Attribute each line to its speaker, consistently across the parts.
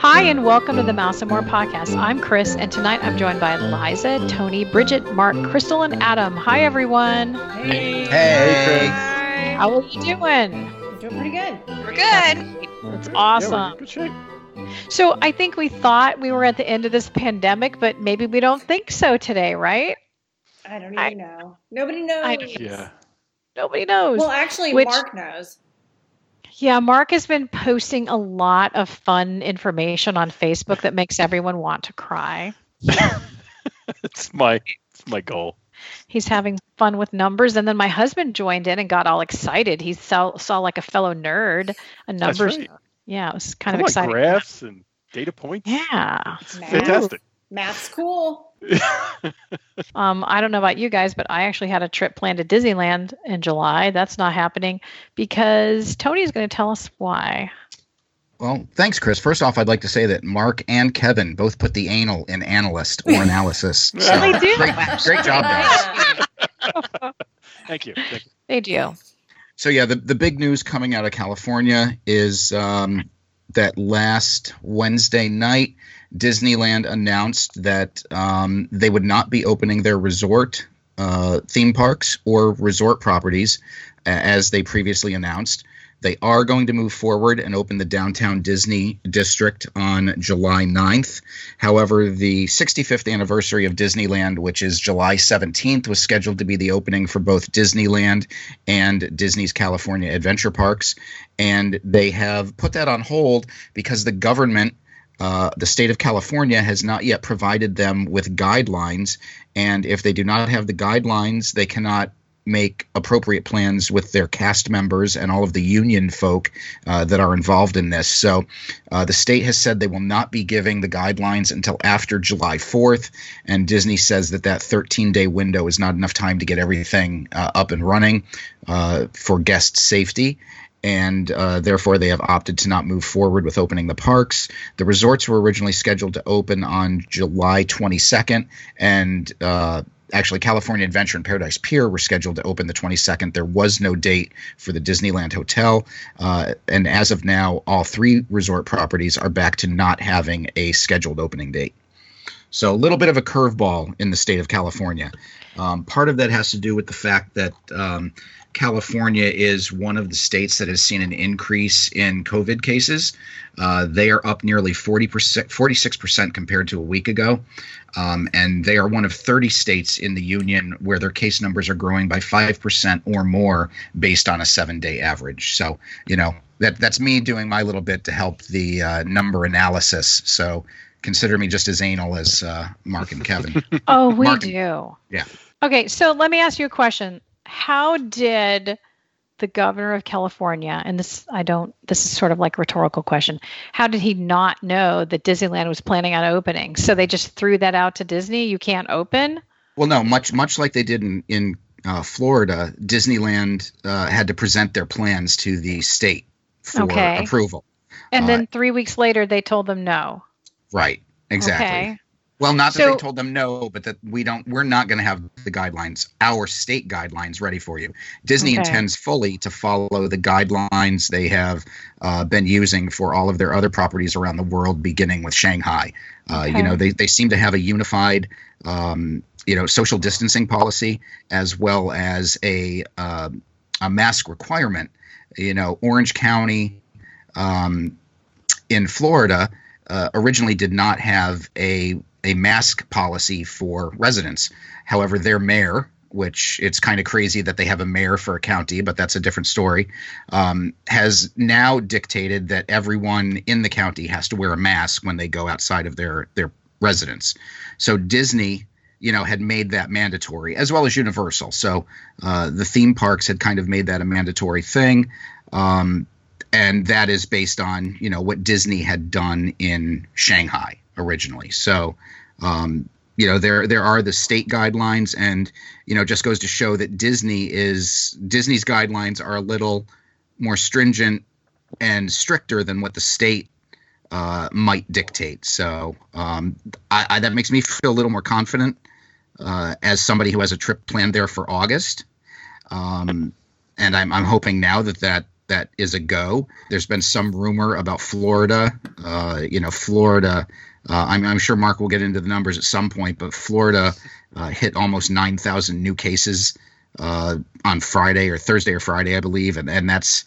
Speaker 1: Hi, and welcome to the Mouse and More podcast. I'm Chris, and tonight I'm joined by Liza, Tony, Bridget, Mark, Crystal, and Adam. Hi, everyone.
Speaker 2: Hey.
Speaker 3: Hey.
Speaker 2: Hi.
Speaker 1: How are you doing?
Speaker 2: We're doing pretty good.
Speaker 4: We're good.
Speaker 1: That's
Speaker 3: Yeah,
Speaker 1: awesome.
Speaker 3: we're good shape.
Speaker 1: So I think we thought we were at the end of this pandemic, but maybe we don't think so today, right?
Speaker 2: I don't even
Speaker 1: I-
Speaker 2: know. Nobody knows.
Speaker 1: I-
Speaker 3: Yeah.
Speaker 1: Nobody knows.
Speaker 2: Well, actually,
Speaker 1: Which-
Speaker 2: Mark knows.
Speaker 1: Yeah, Mark has been posting a lot of fun information on Facebook that makes everyone want to cry.
Speaker 3: it's my it's my goal.
Speaker 1: He's having fun with numbers, and then my husband joined in and got all excited. He saw saw like a fellow nerd, a
Speaker 3: That's
Speaker 1: numbers.
Speaker 3: right.
Speaker 1: Yeah, it was kind
Speaker 3: Come
Speaker 1: of
Speaker 3: on,
Speaker 1: exciting.
Speaker 3: graphs and data points.
Speaker 1: Yeah.
Speaker 3: It's
Speaker 2: Math.
Speaker 3: fantastic.
Speaker 2: Math's cool.
Speaker 1: Um, I don't know about you guys, but I actually had a trip planned to Disneyland in July. That's not happening because Tony is going to tell us why.
Speaker 5: Well, thanks, Chris. First off, I'd like to say that Mark and Kevin both put the anal in analyst or analysis. So
Speaker 1: They do.
Speaker 5: Great, great job, guys.
Speaker 3: Thank you. Thank you.
Speaker 1: They do.
Speaker 5: So yeah, the the big news coming out of California is um, that last Wednesday night, Disneyland announced that um, they would not be opening their resort uh, theme parks or resort properties as they previously announced. They are going to move forward and open the downtown Disney district on July 9th. However, the 65th anniversary of Disneyland, which is July 17th, was scheduled to be the opening for both Disneyland and Disney's California Adventure Parks. And they have put that on hold because the government, uh, the state of California, has not yet provided them with guidelines. And if they do not have the guidelines, they cannot make appropriate plans with their cast members and all of the union folk uh, that are involved in this. So uh, the state has said they will not be giving the guidelines until after July 4th. And Disney says that that 13 day window is not enough time to get everything uh, up and running uh, for guest safety. And uh, therefore, they have opted to not move forward with opening the parks. The resorts were originally scheduled to open on July 22nd, and uh, actually California Adventure and Paradise Pier were scheduled to open the 22nd. There was no date for the Disneyland Hotel, uh, and as of now, all three resort properties are back to not having a scheduled opening date. So a little bit of a curveball in the state of California. Um, part of that has to do with the fact that um, California is one of the states that has seen an increase in COVID cases. Uh, they are up nearly 40%, 46% compared to a week ago. Um, and they are one of 30 states in the union where their case numbers are growing by 5% or more based on a seven day average. So, you know, that, that's me doing my little bit to help the uh, number analysis. So consider me just as anal as uh, Mark and Kevin.
Speaker 1: Oh, we
Speaker 5: Mark-
Speaker 1: do.
Speaker 5: Yeah.
Speaker 1: Okay, so let me ask you a question. How did the governor of California, and this I don't this is sort of like a rhetorical question. How did he not know that Disneyland was planning on opening? So they just threw that out to Disney, you can't open?
Speaker 5: Well, no, much much like they did in in uh, Florida, Disneyland uh, had to present their plans to the state for
Speaker 1: Okay.
Speaker 5: approval.
Speaker 1: And
Speaker 5: Uh,
Speaker 1: then 3 weeks later they told them no.
Speaker 5: Right. Exactly.
Speaker 1: Okay.
Speaker 5: Well, not that
Speaker 1: So-
Speaker 5: they told them no, but that we don't. We're not going to have the guidelines, our state guidelines, ready for you. Disney
Speaker 1: Okay.
Speaker 5: intends fully to follow the guidelines they have uh, been using for all of their other properties around the world, beginning with Shanghai. Uh,
Speaker 1: Okay.
Speaker 5: You know, they they seem to have a unified, um, you know, social distancing policy as well as a uh, a mask requirement. You know, Orange County um, in Florida uh, originally did not have a a mask policy for residents. However, their mayor, which it's kind of crazy that they have a mayor for a county, but that's a different story, um, has now dictated that everyone in the county has to wear a mask when they go outside of their their residence. So Disney, you know, had made that mandatory, as well as Universal. So uh, the theme parks had kind of made that a mandatory thing. Um, and that is based on you know what Disney had done in Shanghai originally. So, um, you know there there are the state guidelines, and you know just goes to show that Disney is Disney's guidelines are a little more stringent and stricter than what the state uh, might dictate. So um, I, I, that makes me feel a little more confident uh, as somebody who has a trip planned there for August. Um, and I'm, I'm hoping now that that that is a go. There's been some rumor about Florida. Uh, you know, Florida. Uh, I'm, I'm sure Mark will get into the numbers at some point, but Florida uh, hit almost 9,000 new cases uh, on Friday or Thursday or Friday, I believe, and and that's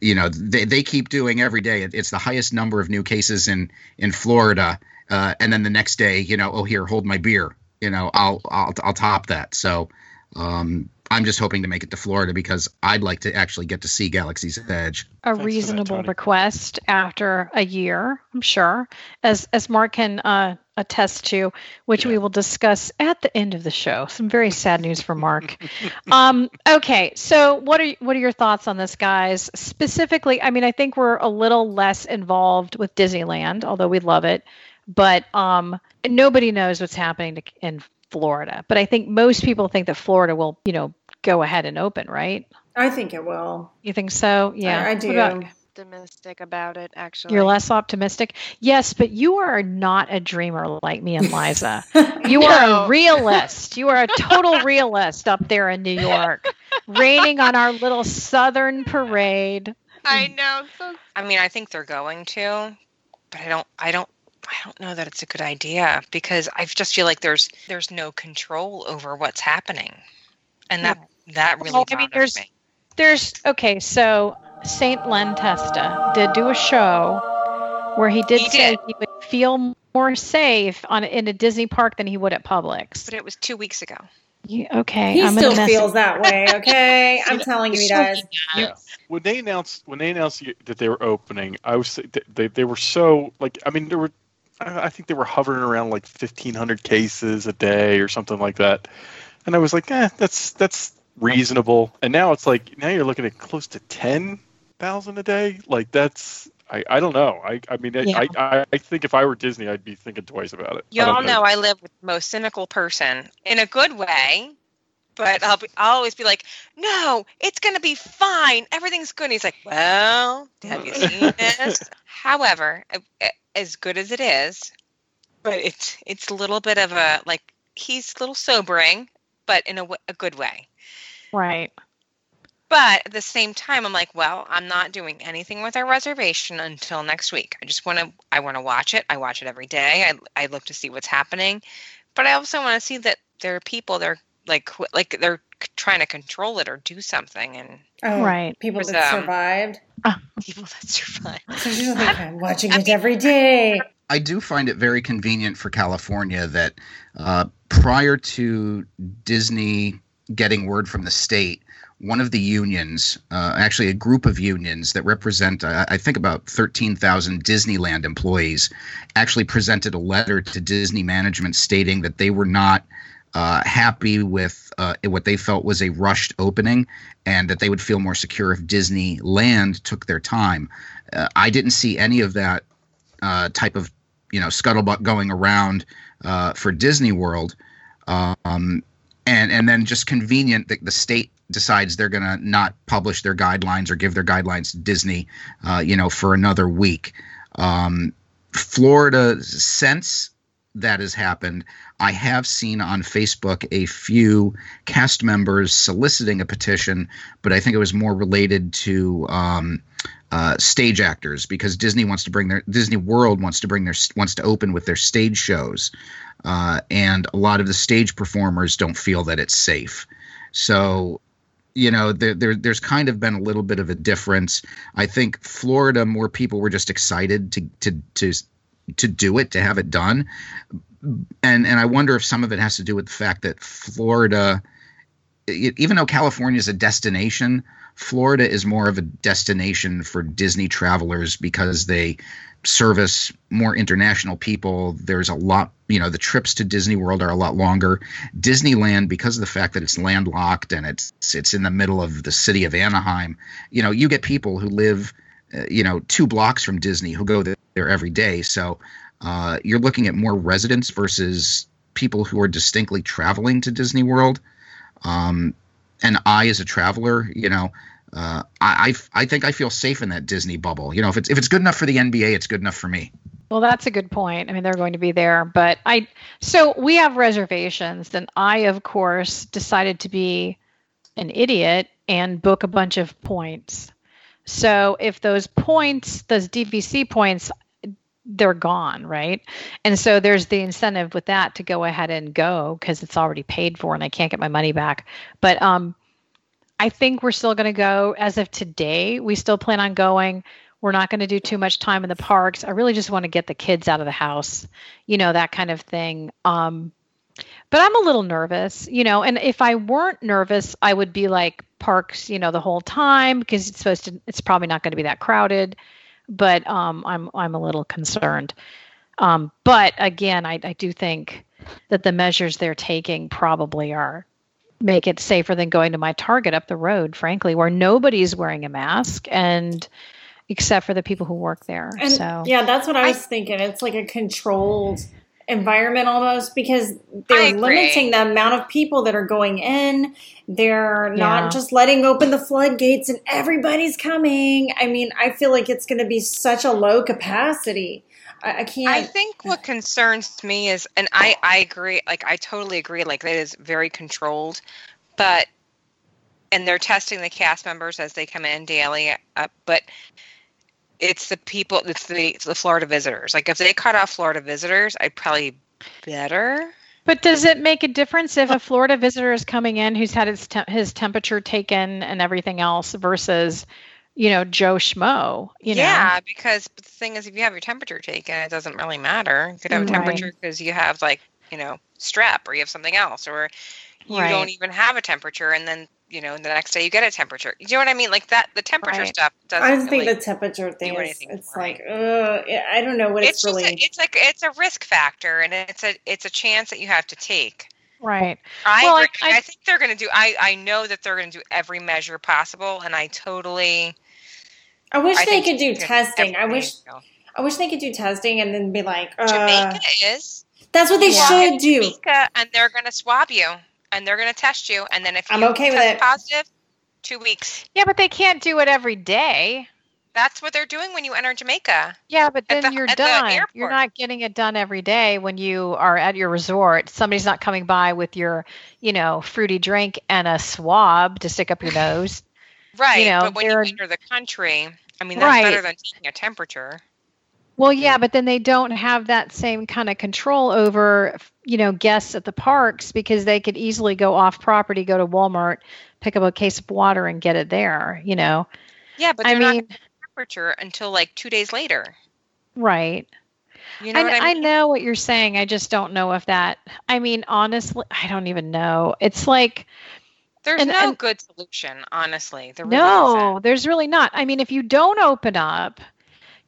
Speaker 5: you know they, they keep doing every day. It's the highest number of new cases in in Florida, uh, and then the next day, you know, oh here, hold my beer. You know, I'll I'll I'll top that. So um, I'm just hoping to make it to Florida because I'd like to actually get to see Galaxy's Edge.
Speaker 1: A
Speaker 3: for that,
Speaker 1: reasonable
Speaker 3: Tony.
Speaker 1: request after a year, I'm sure, as as Mark can uh, attest to, which we will discuss at the end of the show. Some very sad news for Mark. um, okay, so what are what are your thoughts on this, guys? Specifically, I mean, I think we're a little less involved with Disneyland, although we love it, but um, nobody knows what's happening to, in Florida. But I think most people think that Florida will, you know, go ahead and open, right?
Speaker 2: I think it will.
Speaker 1: You think so? Yeah,
Speaker 2: I, I
Speaker 1: What
Speaker 2: do.
Speaker 1: about-
Speaker 4: Optimistic about it, actually.
Speaker 1: you're less optimistic. Yes, but you are not a dreamer like me and Liza. You are a realist. You are a total realist up there in New York, raining on our little Southern parade.
Speaker 4: I know. So I mean, I think they're going to, but I don't. I don't. I don't know that it's a good idea because I just feel like there's there's no control over what's happening, and that that really
Speaker 1: Well, I mean, there's-
Speaker 4: me.
Speaker 1: There's okay, so Saint Len Testa did do a show where he did
Speaker 4: He
Speaker 1: say
Speaker 4: did.
Speaker 1: he would feel more safe on in a Disney park than he would at Publix.
Speaker 4: But it was two weeks ago.
Speaker 1: You- okay,
Speaker 2: He
Speaker 1: I'm
Speaker 2: still
Speaker 1: gonna
Speaker 2: feels that way, okay? I'm telling you he does.
Speaker 3: Yeah. When they announced when they announced that they were opening, I was they they, they were so like I mean there were I I think they were hovering around like fifteen hundred cases a day or something like that, and I was like, eh, that's that's reasonable. And now it's like now you're looking at close to ten thousand a day. Like that's I, I don't know. I I mean I,
Speaker 1: Yeah.
Speaker 3: I, I think if I were Disney, I'd be thinking twice about it.
Speaker 4: Y'all
Speaker 3: don't
Speaker 4: know I live with the most cynical person in a good way, but I'll be, I'll always be like, no, it's gonna be fine. Everything's good. And he's like, well, have you seen this? However, as good as it is, but it's it's a little bit of a like he's a little sobering, but in a, w- a good way.
Speaker 1: right.
Speaker 4: But at the same time, I'm like, well, I'm not doing anything with our reservation until next week. I just want to, I want to watch it. I watch it every day. I, I look to see what's happening, but I also want to see that there are people that are like, like they're trying to control it or do something, and
Speaker 2: Oh,
Speaker 1: Right.
Speaker 2: People
Speaker 4: Was,
Speaker 2: that
Speaker 4: um,
Speaker 2: survived.
Speaker 4: people that survive.
Speaker 2: So like, I'm watching it every day.
Speaker 5: I do find it very convenient for California that uh, prior to Disney getting word from the state, one of the unions, uh, actually a group of unions that represent, uh, I think, about 13,000 Disneyland employees, actually presented a letter to Disney management stating that they were not uh, happy with uh, what they felt was a rushed opening and that they would feel more secure if Disneyland took their time. Uh, I didn't see any of that uh, type of you know scuttlebutt going around uh, for Disney World, um, and and then just convenient that the state decides they're going to not publish their guidelines or give their guidelines to Disney, uh, you know, for another week. Um, Florida, since that has happened, I have seen on Facebook a few cast members soliciting a petition, but I think it was more related to. Um, uh, stage actors because Disney wants to bring their Disney World wants to bring their wants to open with their stage shows, uh, and a lot of the stage performers don't feel that it's safe. So, you know, there, there there's kind of been a little bit of a difference. I think Florida, more people were just excited to to to to do it to have it done, and and I wonder if some of it has to do with the fact that Florida, even though California is a destination, Florida is more of a destination for Disney travelers because they service more international people. There's a lot, you know, the trips to Disney World are a lot longer. Disneyland, because of the fact that it's landlocked and it's it's in the middle of the city of Anaheim, you know, you get people who live, you know, two blocks from Disney who go there, there every day. So uh, you're looking at more residents versus people who are distinctly traveling to Disney World. Um, and I, as a traveler, you know, uh, I, I I think I feel safe in that Disney bubble. You know, if it's if it's good enough for the NBA, it's good enough for me.
Speaker 1: Well, that's a good point. I mean, they're going to be there, but I so we have reservations. Then I, of course, decided to be an idiot and book a bunch of points. So if those points, those DVC points, they're gone, right? And so there's the incentive with that to go ahead and go because it's already paid for and I can't get my money back. But um, I think we're still going to go as of today. We still plan on going. We're not going to do too much time in the parks. I really just want to get the kids out of the house, you know, that kind of thing. Um, but I'm a little nervous, you know, and if I weren't nervous, I would be like parks, you know, the whole time because it's supposed to, it's probably not going to be that crowded but um, I'm I'm a little concerned. Um, but again, I, I do think that the measures they're taking probably are make it safer than going to my Target up the road, frankly, where nobody's wearing a mask and except for the people who work there.
Speaker 2: And
Speaker 1: so
Speaker 2: yeah, that's what I was thinking. It's like a controlled environment almost because they're limiting the amount of people that are going in. They're not
Speaker 1: Yeah.
Speaker 2: just letting open the floodgates and everybody's coming. I mean, I feel like it's going to be such a low capacity. I, I can't.
Speaker 4: I think what concerns me is, and I, I agree, like, I totally agree, like, that is very controlled, but, and they're testing the cast members as they come in daily, uh, but it's the people, it's the, it's the Florida visitors. Like, if they cut off Florida visitors, I'd probably better.
Speaker 1: But does it make a difference if a Florida visitor is coming in who's had his te- his temperature taken and everything else versus, you know, Joe Schmo? You know,
Speaker 4: yeah, because the thing is, if you have your temperature taken, it doesn't really matter. You could have a temperature because you have like you know strep or you have something else, or you
Speaker 1: Right.
Speaker 4: don't even have a temperature, and then you know and the next day you get a temperature. You know what I mean? Like that, the temperature
Speaker 1: Right.
Speaker 4: stuff doesn't.
Speaker 2: I just think
Speaker 4: really,
Speaker 2: the temperature thing is it's like uh, I don't know what
Speaker 4: it's
Speaker 2: it's, really
Speaker 4: a, it's like it's a risk factor, and it's a it's a chance that you have to take.
Speaker 1: right.
Speaker 4: I
Speaker 1: Well, I-.
Speaker 4: I,
Speaker 1: I-
Speaker 4: think they're going to do. I I know that they're going to do every measure possible, and I totally.
Speaker 2: I wish
Speaker 4: I
Speaker 2: they could do testing. I wish
Speaker 4: you know.
Speaker 2: I wish they could do testing and then be like, uh,
Speaker 4: Jamaica is.
Speaker 2: that's what they
Speaker 4: walk
Speaker 2: should do.
Speaker 4: Jamaica, and they're going to swab you, and they're going to test you, and then if
Speaker 2: I'm
Speaker 4: you
Speaker 2: okay with it.
Speaker 4: positive, two weeks.
Speaker 1: Yeah, but they can't do it every day.
Speaker 4: That's what they're doing when you enter Jamaica.
Speaker 1: Yeah, but then
Speaker 4: the-
Speaker 1: you're
Speaker 4: at the
Speaker 1: done. You're not getting it done every day when you are at your resort. Somebody's not coming by with your, you know, fruity drink and a swab to stick up your nose.
Speaker 4: Right.
Speaker 1: You know,
Speaker 4: but when you
Speaker 1: they're-
Speaker 4: enter the country, I mean, that's
Speaker 1: Right.
Speaker 4: better than taking a temperature.
Speaker 1: Well, yeah, but then they don't have that same kind of control over, you know, guests at the parks because they could easily go off property, go to Walmart, pick up a case of water and get it there, you know.
Speaker 4: Yeah, but
Speaker 1: I mean,
Speaker 4: temperature until like two days later.
Speaker 1: right.
Speaker 4: You know
Speaker 1: I,
Speaker 4: I
Speaker 1: I know what you're saying. I just don't know if that. I mean, honestly, I don't even know. It's like
Speaker 4: There's
Speaker 1: and-
Speaker 4: no
Speaker 1: and-
Speaker 4: good solution, honestly. There really
Speaker 1: no,
Speaker 4: isn't.
Speaker 1: there's really not. I mean, if you don't open up,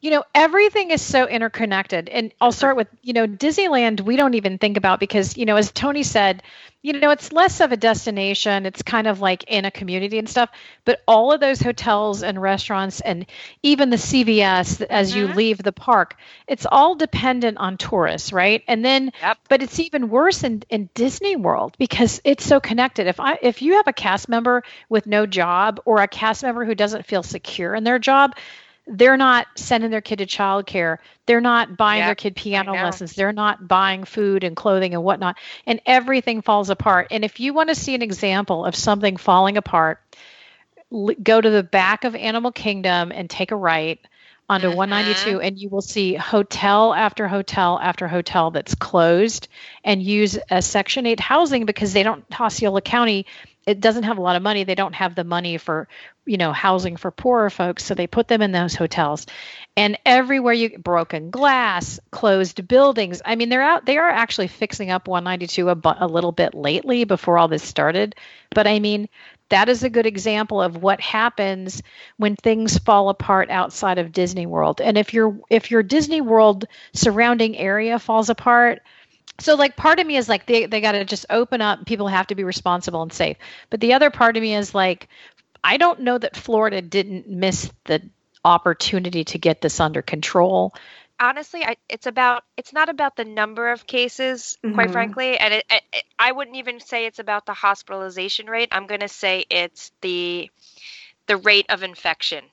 Speaker 1: you know, everything is so interconnected. And I'll start with, you know, Disneyland, we don't even think about because, you know, as Tony said, you know, it's less of a destination. It's kind of like in a community and stuff. But all of those hotels and restaurants and even the CVS as you
Speaker 4: Mhm.
Speaker 1: leave the park, it's all dependent on tourists, right? And then
Speaker 4: Yep.
Speaker 1: but it's even worse in, in Disney World because it's so connected. If I if you have a cast member with no job or a cast member who doesn't feel secure in their job, they're not sending their kid to childcare. They're not buying their kid piano lessons. They're not buying food and clothing and whatnot. And everything falls apart. And if you want to see an example of something falling apart, l- go to the back of Animal Kingdom and take a right onto
Speaker 4: Mhm.
Speaker 1: 192 and you will see hotel after hotel after hotel that's closed and use a section 8 housing because they don't Osceola County it doesn't have a lot of money. They don't have the money for you know housing for poorer folks so they put them in those hotels. And everywhere you broken glass closed buildings. I mean they're out they are actually fixing up 192 a, a little bit lately before all this started. But i mean that is a good example of what happens when things fall apart outside of Disney World. And if your if your Disney World surrounding area falls apart, so like part of me is like they they got to just open up, people have to be responsible and safe. But the other part of me is like I don't know that Florida didn't miss the opportunity to get this under control.
Speaker 6: honestly I, it's about it's not about the number of cases quite
Speaker 2: Mhm.
Speaker 6: frankly and it, it- i wouldn't even say it's about the hospitalization rate i'm going to say it's the the rate of infection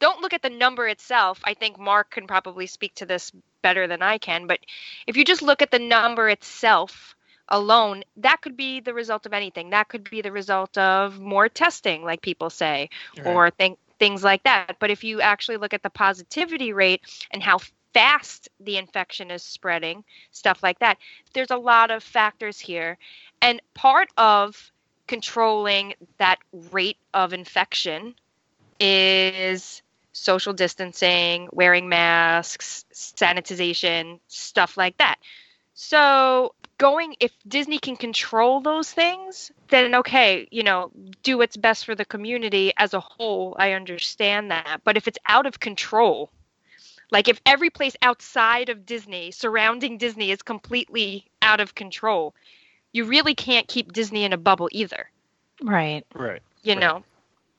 Speaker 6: don't look at the number itself i think mark can probably speak to this better than i can but if you just look at the number itself alone that could be the result of anything that could be the result of more testing like people say or think things like that. But if you actually look at the positivity rate and how fast the infection is spreading, stuff like that, there's a lot of factors here. And part of controlling that rate of infection is social distancing, wearing masks, sanitization, stuff like that. So, going if Disney can control those things, then okay, you know, do what's best for the community as a whole. I understand that. But if it's out of control, like if every place outside of Disney, surrounding Disney, is completely out of control, you really can't keep Disney in a bubble either.
Speaker 1: Right.
Speaker 3: Right.
Speaker 6: You
Speaker 3: Right.
Speaker 6: know,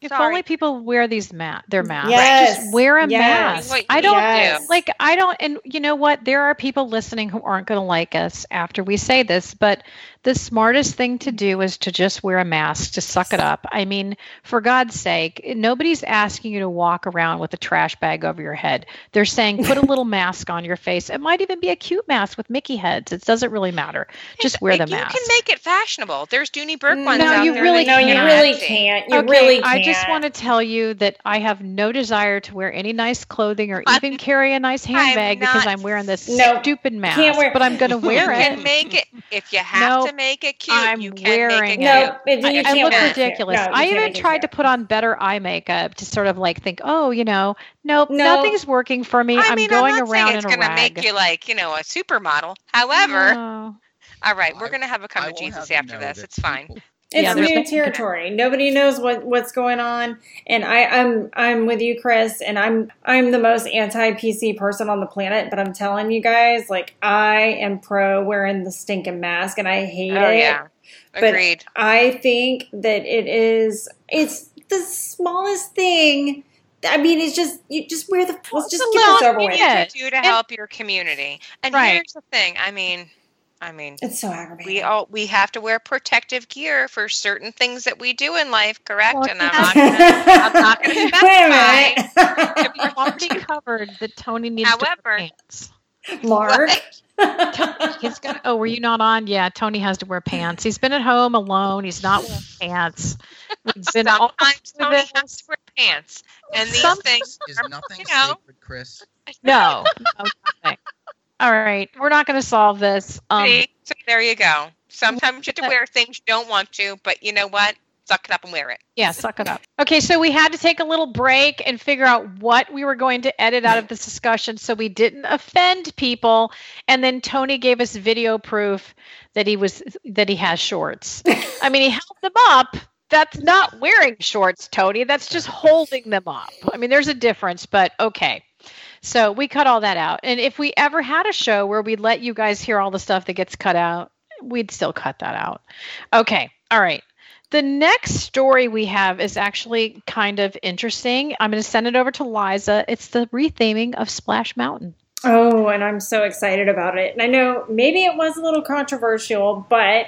Speaker 1: If
Speaker 6: Sorry.
Speaker 1: only people wear these ma- their masks.
Speaker 2: Yes.
Speaker 1: Just wear a
Speaker 2: Yes.
Speaker 1: mask.
Speaker 4: What
Speaker 1: I don't
Speaker 2: Yes.
Speaker 1: like I don't and you know what? There are people listening who aren't going to like us after we say this, but the smartest thing to do is to just wear a mask, to suck it up. I mean, for God's sake, nobody's asking you to walk around with a trash bag over your head. They're saying put a little mask on your face. It might even be a cute mask with Mickey heads. It doesn't really matter. Just wear the
Speaker 4: you
Speaker 1: mask.
Speaker 4: You can make it fashionable. There's Dooney Bourke ones
Speaker 2: no,
Speaker 4: out
Speaker 1: you
Speaker 4: there.
Speaker 1: really
Speaker 4: that
Speaker 2: no, you
Speaker 1: can't.
Speaker 2: really can't. You
Speaker 1: okay,
Speaker 2: really can't.
Speaker 1: I just want to tell you that I have no desire to wear any nice clothing or even carry a nice handbag because
Speaker 4: not-
Speaker 1: I'm wearing this
Speaker 2: No,
Speaker 1: stupid mask.
Speaker 2: can't wear-
Speaker 1: but I'm going to wear it.
Speaker 4: You can make it if you have
Speaker 1: Nope,
Speaker 4: to make it cute.
Speaker 1: I'm
Speaker 4: you can
Speaker 1: wearing
Speaker 4: make it
Speaker 1: it.
Speaker 2: No, it, you
Speaker 4: I-
Speaker 1: I
Speaker 2: can't
Speaker 1: look
Speaker 2: wear
Speaker 1: ridiculous.
Speaker 2: No,
Speaker 1: I even tried to put on better eye makeup to sort of like think, oh, you know, nope,
Speaker 2: No.
Speaker 1: nothing's working for me.
Speaker 4: I
Speaker 1: I'm
Speaker 4: mean,
Speaker 1: going
Speaker 4: I'm not
Speaker 1: around
Speaker 4: it's gonna make you like you know a supermodel. However,
Speaker 1: No.
Speaker 4: all right, we're gonna have a come
Speaker 5: I
Speaker 4: to Jesus after this. It's fine.
Speaker 2: It's
Speaker 1: Yeah,
Speaker 2: new territory. Nobody knows what what's going on, and I, I'm I'm with you, Chris. And I'm I'm the most anti PC person on the planet. But I'm telling you guys, like I am pro wearing the stinking mask, and I hate
Speaker 4: Oh
Speaker 2: it.
Speaker 4: yeah,
Speaker 2: But
Speaker 4: agreed.
Speaker 2: I think that it is it's the smallest thing. I mean, it's just you just wear the let's just get this over with.
Speaker 4: to do to help your community. And
Speaker 1: Right.
Speaker 4: here's the thing. I mean, I mean,
Speaker 2: It's so aggravating.
Speaker 4: we all we have to wear protective gear for certain things that we do in life, correct?
Speaker 1: Well,
Speaker 4: and I'm not gonna. I'm not gonna
Speaker 2: Wait
Speaker 4: specify.
Speaker 2: a
Speaker 1: We've already covered that Tony needs to
Speaker 4: However-
Speaker 1: wear pants.
Speaker 2: minute, Mark.
Speaker 1: He's gonna. Oh, were you not on? Yeah, Tony has to wear pants. He's been at home alone. He's not wearing pants. We've been all
Speaker 4: Sometimes
Speaker 1: through
Speaker 4: Tony
Speaker 1: this.
Speaker 4: has to wear pants, and these
Speaker 1: Some-
Speaker 4: things.
Speaker 5: Is
Speaker 4: are-
Speaker 5: nothing
Speaker 4: you know,
Speaker 5: sacred, Chris?
Speaker 1: No, no nothing. All right, we're not going to solve this. Um,
Speaker 4: See? so there you go. Sometimes you have to wear things you don't want to, but you know what? Suck it up and wear it.
Speaker 1: yeah, suck it up. Okay, so we had to take a little break and figure out what we were going to edit out of this discussion so we didn't offend people. And then Tony gave us video proof that he was that he has shorts. I mean, he held them up. That's not wearing shorts, Tony. That's just holding them up. I mean, there's a difference, but okay. So we cut all that out. And if we ever had a show where we let you guys hear all the stuff that gets cut out, we'd still cut that out. Okay. All right. The next story we have is actually kind of interesting. I'm going to send it over to Liza. It's the retheming of Splash Mountain.
Speaker 2: Oh, and I'm so excited about it. And I know maybe it was a little controversial, but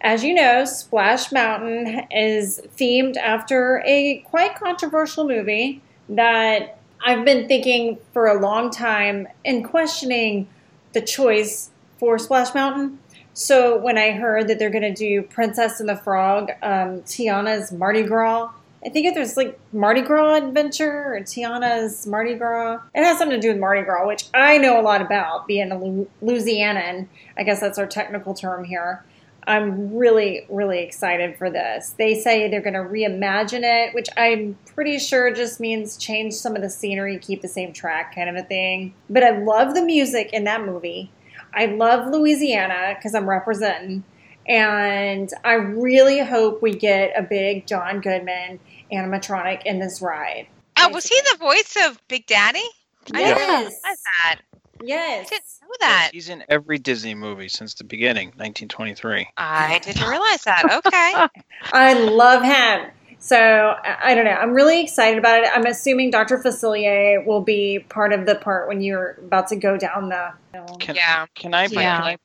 Speaker 2: as you know, Splash Mountain is themed after a quite controversial movie that I've been thinking for a long time and questioning the choice for Splash Mountain. So when I heard that they're going to do Princess and the Frog, um, Tiana's Mardi Gras, I think if there's like Mardi Gras Adventure or Tiana's Mardi Gras. It has something to do with Mardi Gras, which I know a lot about, being a Louisianan. I guess that's our technical term here. I'm really, really excited for this. They say they're going to reimagine it, which I'm pretty sure just means change some of the scenery, keep the same track kind of a thing. But I love the music in that movie. I love Louisiana because I'm representing. And I really hope we get a big John Goodman animatronic in this ride.
Speaker 4: Oh, was he the voice of Big Daddy? I didn't
Speaker 2: Yes.
Speaker 4: realize that. I
Speaker 2: Yes.
Speaker 4: didn't know that.
Speaker 7: He's in every Disney movie since the beginning, 1923.
Speaker 4: I didn't realize that. Okay.
Speaker 2: I love him. So I I don't know. I'm really excited about it. I'm assuming Dr. Facilier will be part of the part when you're about to go down the.
Speaker 7: Can,
Speaker 4: yeah.
Speaker 7: can I play?
Speaker 1: Yeah.
Speaker 7: Can I,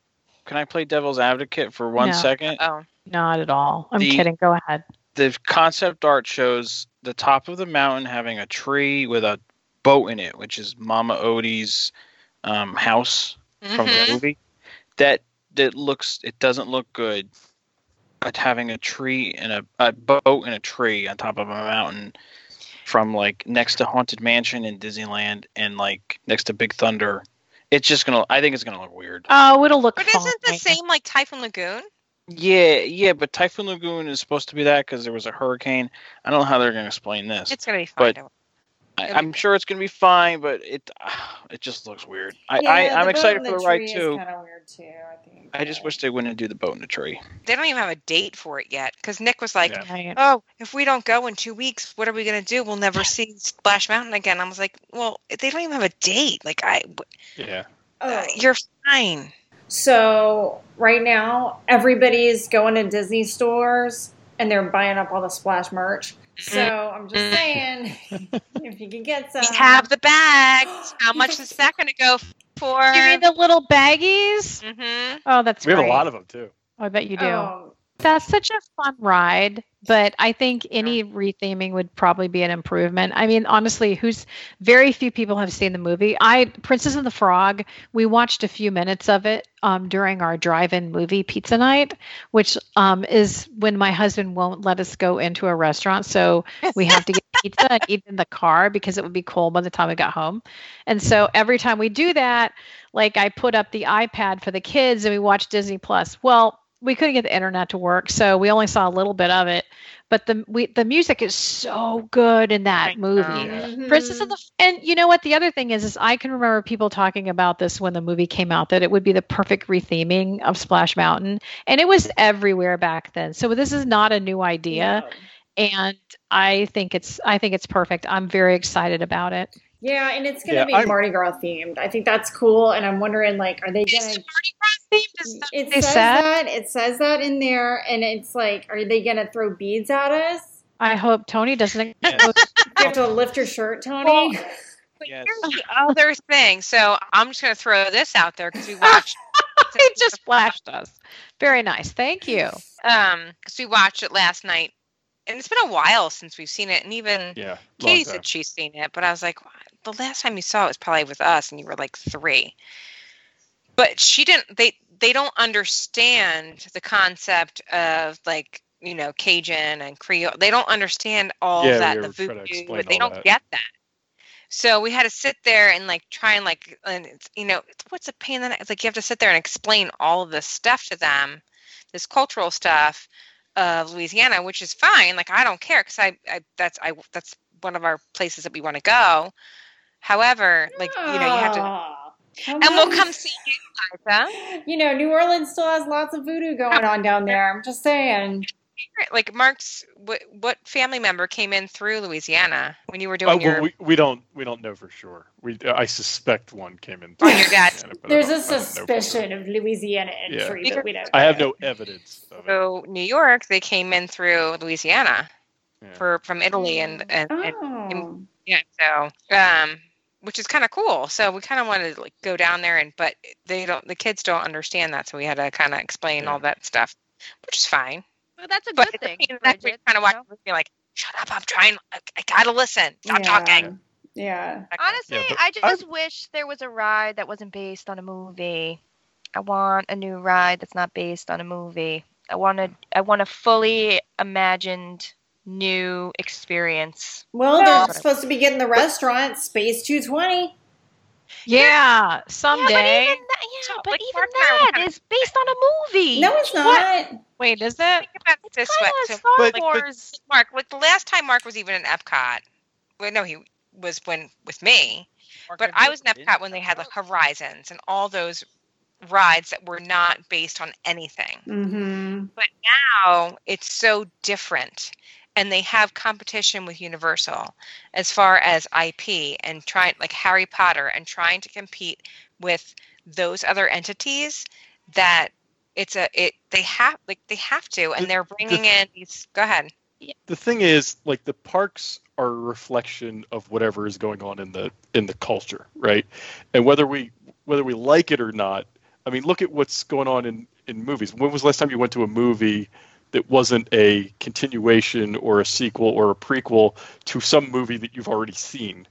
Speaker 7: can I play devil's advocate for one
Speaker 1: No.
Speaker 7: second?
Speaker 4: Oh.
Speaker 1: Not at all. I'm
Speaker 7: The-
Speaker 1: kidding. Go ahead.
Speaker 7: The concept art shows the top of the mountain having a tree with a boat in it, which is Mama Odie's um, house from the
Speaker 4: Mhm.
Speaker 7: movie. That that looks. It doesn't look good. But having a tree and a, a boat and a tree on top of a mountain from like next to Haunted Mansion in Disneyland and like next to Big Thunder. It's just gonna. I think it's gonna look weird.
Speaker 1: Oh, it'll look
Speaker 4: But
Speaker 1: fine.
Speaker 4: isn't the same like Typhoon Lagoon?
Speaker 7: Yeah, yeah, but Typhoon Lagoon is supposed to be that because there was a hurricane. I don't know how they're gonna explain this.
Speaker 4: It's gonna be fun
Speaker 7: But- I, I'm sure it's gonna be fine, but it it just looks weird. I,
Speaker 2: yeah,
Speaker 7: I I'm excited for the
Speaker 2: tree
Speaker 7: ride
Speaker 2: is
Speaker 7: too.
Speaker 2: Kind of weird too. I think.
Speaker 7: I just wish they wouldn't do the boat in the tree.
Speaker 4: they don't even have a date for it yet. Because Nick was like,
Speaker 3: Yeah.
Speaker 4: "Oh, if we don't go in two weeks, what are we gonna do? We'll never see Splash Mountain again." I was like, "Well, they don't even have a date. Like, I,
Speaker 3: Yeah.
Speaker 4: uh,
Speaker 2: Oh.
Speaker 4: you're fine."
Speaker 2: So right now, everybody's going to Disney stores and they're buying up all the Splash merch. So I'm just saying, if you can get some,
Speaker 4: We have the bags. How much is that gonna go for?
Speaker 1: You mean the little baggies?
Speaker 4: mm-hmm.
Speaker 1: Oh, that's
Speaker 3: We have a lot of them too.
Speaker 1: I bet you do.
Speaker 2: Oh,
Speaker 1: That's such a fun ride, but I think any retheming would probably be an improvement. I mean, honestly, who's very few people have seen the movie. I Princess and the Frog, we watched a few minutes of it um, during our drive-in movie pizza night, which um, is when my husband won't let us go into a restaurant, so we have to get pizza and eat in the car because it would be cold by the time we got home. And so every time we do that, like I put up the iPad for the kids and we watch Disney Plus. Well, we couldn't get the internet to work, so we only saw a little bit of it. But the we, the music is so good in that
Speaker 4: I
Speaker 1: movie.
Speaker 4: know.
Speaker 1: Princess of the and you know what the other thing is is I can remember people talking about this when the movie came out that it would be the perfect retheming of Splash Mountain and it was everywhere back then. So this is not a new idea and I think it's I think it's perfect. I'm very excited about it.
Speaker 2: Yeah, and it's gonna
Speaker 3: Yeah,
Speaker 2: be
Speaker 3: I'm-
Speaker 2: Mardi Gras themed. I think that's cool, and I'm wondering, like, are they
Speaker 4: Is
Speaker 2: gonna?
Speaker 4: Mardi Gras themed? Is that-
Speaker 2: It
Speaker 1: they
Speaker 2: says
Speaker 1: said?
Speaker 2: that. It says that in there, and it's like, are they gonna throw beads at us?
Speaker 1: I hope Tony doesn't
Speaker 3: Yeah.
Speaker 2: You have to lift your shirt, Tony.
Speaker 4: Well, But
Speaker 7: Yes.
Speaker 4: here's the other thing. So I'm just gonna throw this out there because we watched.
Speaker 1: he just flashed us. Very nice. Thank you.
Speaker 4: um, because we watched it last night, and it's been a while since we've seen it, and even
Speaker 3: Yeah.
Speaker 4: Katie said she's seen it, but I was like, "What? the last time you saw it was probably with us, and you were like three. But she didn't. They they don't understand the concept of like you know Cajun and Creole. They don't understand all
Speaker 3: Yeah,
Speaker 4: that
Speaker 3: we
Speaker 4: the
Speaker 3: were trying to
Speaker 4: voodoo.
Speaker 3: explain
Speaker 4: They don't
Speaker 3: that.
Speaker 4: get that. So we had to sit there and like try and like and it's, you know it's, what's a pain in the neck? It's like you have to sit there and explain all of this stuff to them, this cultural stuff of Louisiana, which is fine. Like I don't care because I, I that's I that's one of our places that we want to go. However, like you know you have to,
Speaker 2: Aw, come
Speaker 4: and we'll come see you, Liza.
Speaker 2: You know, New Orleans still has lots of voodoo going on down there. I'm just saying.
Speaker 4: Like Mark's, what what family member came in through Louisiana when you were
Speaker 3: Oh,
Speaker 4: doing your?
Speaker 3: well, we, we don't we don't know for sure. We I suspect one came in.
Speaker 4: Oh, your dad.
Speaker 3: Louisiana, but I
Speaker 2: There's
Speaker 3: don't-
Speaker 2: a
Speaker 3: I don't know for
Speaker 2: suspicion
Speaker 3: sure.
Speaker 2: of Louisiana
Speaker 3: Yeah.
Speaker 2: entry, but we don't.
Speaker 3: I have no evidence of it.
Speaker 4: so New York, they came in through Louisiana
Speaker 3: Yeah.
Speaker 4: for from Italy and and, and
Speaker 2: Oh.
Speaker 4: Yeah, so um which is kind of cool. So we kind of wanted to like go down there and but they don't the kids don't understand that so we had to kind of explain
Speaker 3: Yeah.
Speaker 4: all that stuff, which is fine.
Speaker 6: Well, that's a
Speaker 4: But
Speaker 6: good thing.
Speaker 4: That's
Speaker 6: Bridget,
Speaker 4: kind of
Speaker 6: you know?
Speaker 4: the like shut up, I'm trying I, I got to listen. Stop
Speaker 2: yeah.
Speaker 4: talking.
Speaker 2: Yeah.
Speaker 6: Honestly,
Speaker 3: Yeah, but
Speaker 6: I
Speaker 3: I-
Speaker 6: just wish there was a ride that wasn't based on a movie. I want a new ride that's not based on a movie. I want to. I want a fully imagined new experience.
Speaker 2: Well,
Speaker 6: Yeah.
Speaker 2: they're supposed to be getting the restaurant Space 220.
Speaker 1: Yeah,
Speaker 6: Yeah,
Speaker 1: someday.
Speaker 6: but even that, yeah,
Speaker 4: So,
Speaker 6: but
Speaker 4: like,
Speaker 6: even
Speaker 4: Mark and I were
Speaker 6: that
Speaker 4: kinda-
Speaker 6: is based on a movie.
Speaker 2: No, it's not.
Speaker 1: Wait, is it?
Speaker 4: Think about it this way.
Speaker 6: Kinda
Speaker 4: So,
Speaker 6: Star
Speaker 3: But- but-
Speaker 6: Wars.
Speaker 4: Mark, like the last time Mark was even in Epcot. Well, no, he was when with me. But I was in Epcot when they had like Horizons and all those rides that were not based on anything.
Speaker 2: Mm-hmm.
Speaker 4: But now it's so different. And they have competition with Universal as far as IP and trying like Harry Potter and trying to compete with those other entities that it's a it they have like they have to and
Speaker 3: The-
Speaker 4: they're bringing in these go ahead.
Speaker 3: the thing is like the parks are a reflection of whatever is going on in the in the culture right? And whether we whether we like it or not i mean look at what's going on in in movies. When was the last time you went to a movie that wasn't a continuation or a sequel or a prequel to some movie that you've already seen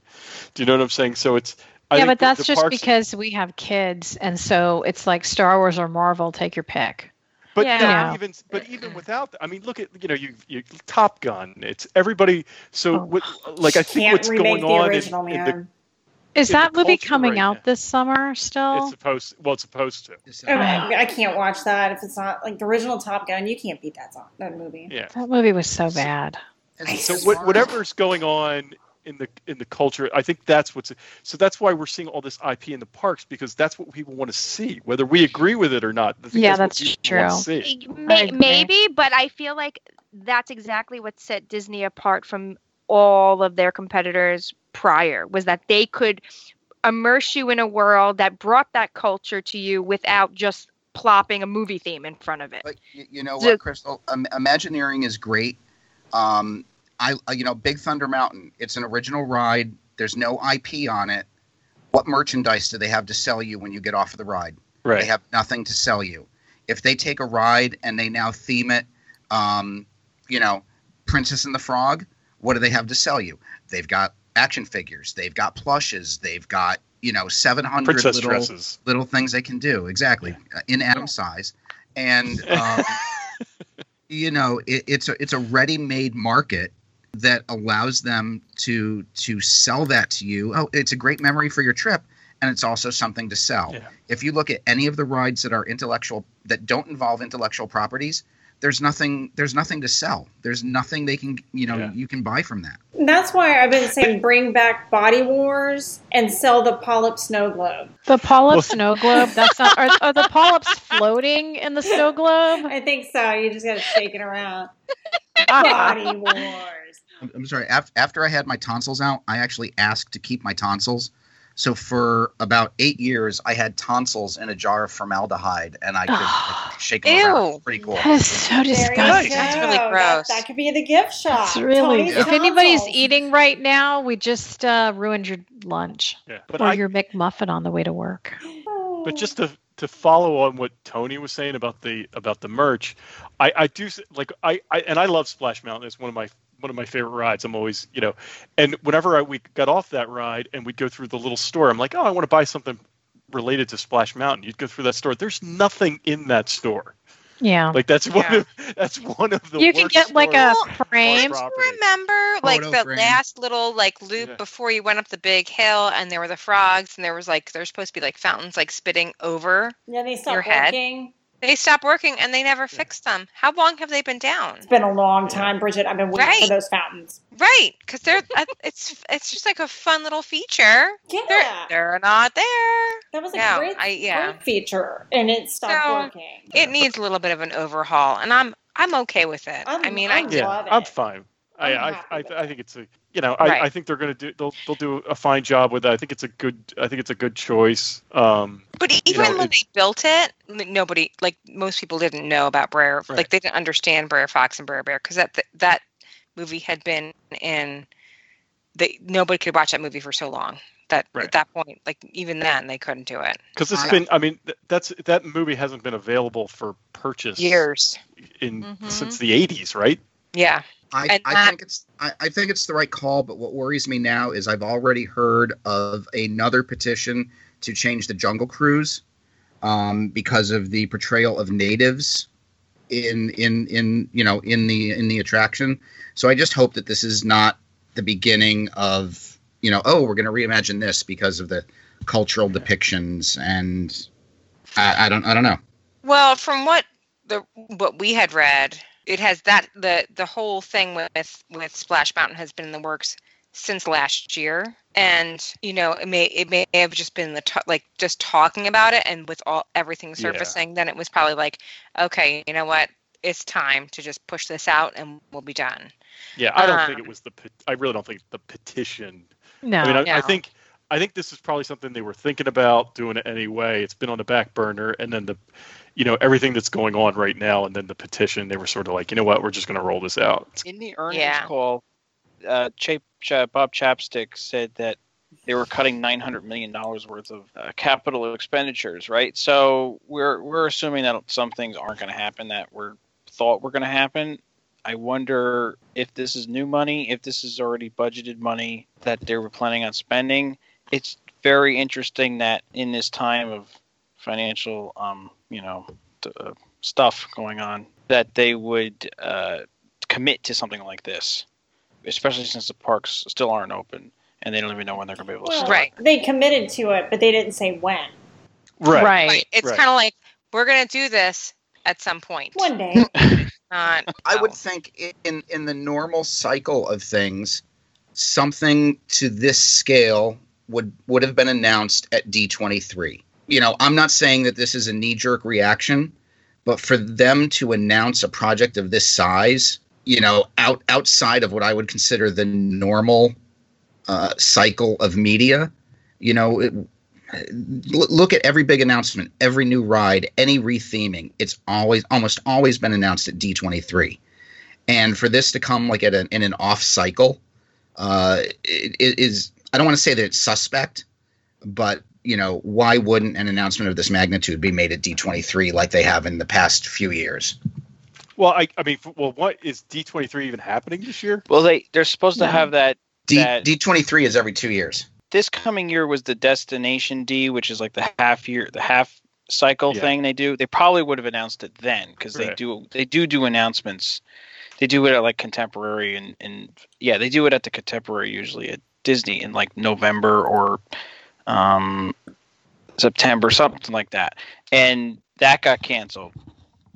Speaker 3: do you know what i'm saying so it's I
Speaker 1: yeah,
Speaker 3: think
Speaker 1: but that's
Speaker 3: the
Speaker 1: just
Speaker 3: parks-
Speaker 1: because we have kids, and so it's like Star Wars or Marvel. Take your pick.
Speaker 3: But
Speaker 1: Yeah.
Speaker 3: no, even but even without, I mean, look at you know you, you Top Gun. It's everybody. So
Speaker 1: Oh.
Speaker 3: what, like I think
Speaker 2: Can't
Speaker 3: what's going
Speaker 2: the
Speaker 3: on in,
Speaker 2: original,
Speaker 3: in the
Speaker 2: man.
Speaker 1: Is that movie coming
Speaker 3: right
Speaker 1: out
Speaker 3: now.
Speaker 1: this summer still?
Speaker 3: it's supposed well it's supposed to.
Speaker 2: Okay, I can't watch that if it's not like the original Top Gun. You can't beat that song, that movie.
Speaker 3: Yeah.
Speaker 1: that movie was so bad.
Speaker 3: So what, whatever's going on in the in the culture, I think that's what's so that's why we're seeing all this IP in the parks because that's what people want to see, whether we agree with it or not.
Speaker 1: Yeah,
Speaker 3: what
Speaker 1: that's
Speaker 3: people want to
Speaker 1: true.
Speaker 3: see.
Speaker 6: May, maybe, but I feel like that's exactly what set Disney apart from all of their competitors prior was that they could immerse you in a world that brought that culture to you without just plopping a movie theme in front of it.
Speaker 5: But you, you know
Speaker 6: The-
Speaker 5: what, Crystal? Um, Imagineering is great. Um, I, I- you know, Big Thunder Mountain. It's an original ride. There's no IP on it. What merchandise do they have to sell you when you get off of the ride?
Speaker 3: Right.
Speaker 5: They have nothing to sell you. If they take a ride and they now theme it, um, you know, Princess and the Frog, what do they have to sell you? They've got action figures. They've got plushes. They've got you know 700
Speaker 3: Princess
Speaker 5: little
Speaker 3: dresses.
Speaker 5: little things they can do exactly uh, in atom size and um, you know it, it's a it's a ready-made market that allows them to to sell that to you oh it's a great memory for your trip and it's also something to sell
Speaker 3: Yeah.
Speaker 5: if you look at any of the rides that are intellectual that don't involve intellectual properties there's nothing there's nothing to sell there's nothing they can you know
Speaker 3: Yeah.
Speaker 5: you can buy from that
Speaker 2: that's why I've been saying bring back Body Wars and sell the Polyp Snow Globe.
Speaker 1: The polyp
Speaker 3: Well-
Speaker 1: snow globe. That's not. Are, are the polyps floating in the snow globe?
Speaker 2: I think so. You just got to shake it around. Ah. Body Wars.
Speaker 5: I'm, I'm sorry. Af- after I had my tonsils out, I actually asked to keep my tonsils. So for about eight years, I had tonsils in a jar of formaldehyde, and I could, I shake them around.
Speaker 4: Ew.
Speaker 5: Pretty cool.
Speaker 1: That is so disgusting.
Speaker 4: That's really
Speaker 2: That-
Speaker 4: gross.
Speaker 2: That, could be the gift shop.
Speaker 1: It's really.
Speaker 2: Tony's
Speaker 1: If anybody's eating right now, we just uh, ruined your lunch
Speaker 3: Yeah. But
Speaker 1: or
Speaker 3: I,
Speaker 1: your McMuffin on the way to work.
Speaker 3: but just to to follow on what Tony was saying about the about the merch, I I do s- like I, I and I love Splash Mountain. It's one of my one of my favorite rides. I'm always you know, and whenever I, we got off that ride and we'd go through the little store, I'm like, oh, I want to buy something related to Splash Mountain. You'd go through that store. There's nothing in that store.
Speaker 1: Yeah.
Speaker 3: Like that's one
Speaker 4: Yeah.
Speaker 3: of that's one of the
Speaker 1: You can get like a frame.
Speaker 3: Well,
Speaker 4: Don't remember like
Speaker 5: Photo
Speaker 4: the
Speaker 5: frame.
Speaker 4: last little like loop
Speaker 3: Yeah.
Speaker 4: before you went up the big hill and there were the frogs and there was like there's supposed to be like fountains like spitting over
Speaker 2: Yeah, they
Speaker 4: Your
Speaker 2: stopped
Speaker 4: head.
Speaker 2: working.
Speaker 4: They stopped working and they never hmm. fixed them how long have they been down
Speaker 2: It's been a long time, Bridget. I've been waiting for those fountains.
Speaker 4: right because they're uh, it's it's just like a fun little feature
Speaker 2: Yeah,
Speaker 4: they're they're not there
Speaker 2: that was a
Speaker 4: no,
Speaker 2: great,
Speaker 4: I- yeah.
Speaker 2: great feature, and it stopped
Speaker 4: So,
Speaker 2: working.
Speaker 4: it needs a little bit of an overhaul and i'm i'm okay with it i
Speaker 2: I'm-
Speaker 4: mean
Speaker 2: I'm
Speaker 4: i
Speaker 3: Yeah,
Speaker 2: Love
Speaker 3: I'm fine. I,
Speaker 2: I'm
Speaker 3: I, I, think it's a you know
Speaker 4: Right.
Speaker 3: I, I think they're gonna do they'll they'll do a fine job with that. I think it's a good I think it's a good choice. Um,
Speaker 4: But
Speaker 3: you
Speaker 4: even
Speaker 3: know,
Speaker 4: when they built it, nobody, like most people, didn't know about Brer.
Speaker 3: Right.
Speaker 4: Like they didn't understand Brer Fox and Brer Bear because that that movie had been in. They nobody could watch that movie for so long that
Speaker 3: Right.
Speaker 4: at that point, like even then, they couldn't do it.
Speaker 3: because it's been I mean th- that's that movie hasn't been available for purchase
Speaker 4: Years.
Speaker 3: in
Speaker 4: Mhm.
Speaker 3: since the 80s, right?
Speaker 4: Yeah.
Speaker 5: I,
Speaker 4: And
Speaker 5: I think it's I, I think it's the right call, but what worries me now is I've already heard of another petition to change the Jungle Cruise um, because of the portrayal of natives in in in you know in the in the attraction. So I just hope that this is not the beginning of you know oh we're going to reimagine this because of the cultural depictions and I, I don't I don't know.
Speaker 4: Well, from what the what we had read, it has that the the whole thing with with Splash Mountain has been in the works since last year, and you know it may it may have just been the t- like just talking about it, and with all everything
Speaker 3: Yeah.
Speaker 4: surfacing, then it was probably like, okay, you know what, it's time to just push this out, and we'll be done.
Speaker 3: Yeah, I don't think
Speaker 4: Um,
Speaker 3: it was the pe- I really don't think the petition.
Speaker 1: No.
Speaker 3: I mean, I, I think I think this is probably something they were thinking about doing it anyway. It's been on the back burner, and then the, you know, everything that's going on right now, and then the petition. They were sort of like, you know what, we're just going to roll this out.
Speaker 7: In the earnings
Speaker 4: Yeah.
Speaker 7: call, uh, Chap- Cha- Bob Chapek said that they were cutting nine hundred million dollars worth of uh, capital expenditures. Right, so we're we're assuming that some things aren't going to happen that were thought were going to happen. I wonder if this is new money, if this is already budgeted money that they were planning on spending. It's very interesting that in this time of financial, um, you know, uh, stuff going on that they would uh, commit to something like this, especially since the parks still aren't open and they don't even know when they're going to be able to
Speaker 2: Well,
Speaker 7: start.
Speaker 4: Right.
Speaker 2: They committed to it, but they didn't say when.
Speaker 3: Right.
Speaker 4: Right. It's
Speaker 3: Right.
Speaker 4: kind of like we're going to do this at some point.
Speaker 2: One day.
Speaker 4: Not,
Speaker 5: I would think in in the normal cycle of things, something to this scale would would have been announced at D23. You know, I'm not saying that this is a knee jerk reaction, but for them to announce a project of this size, you know, out outside of what I would consider the normal uh, cycle of media, you know, it, look at every big announcement, every new ride, any retheming. It's always almost always been announced at D23, and for this to come like at an in an off cycle, uh, it, it is I don't want to say that it's suspect, but you know why wouldn't an announcement of this magnitude be made at D23 like they have in the past few years?
Speaker 3: Well, I, I mean, well, what is D23 even happening this year?
Speaker 7: Well, they they're supposed to have that.
Speaker 5: D
Speaker 7: That-
Speaker 5: D23 is every two years.
Speaker 7: This coming year was the destination D, which is like the half year, the half cycle
Speaker 3: Yeah.
Speaker 7: thing they do. They probably would have announced it then because they do they do do announcements. They do it at like contemporary and and yeah, they do it at the contemporary usually at Disney in like November or um September, something like that. And that got canceled.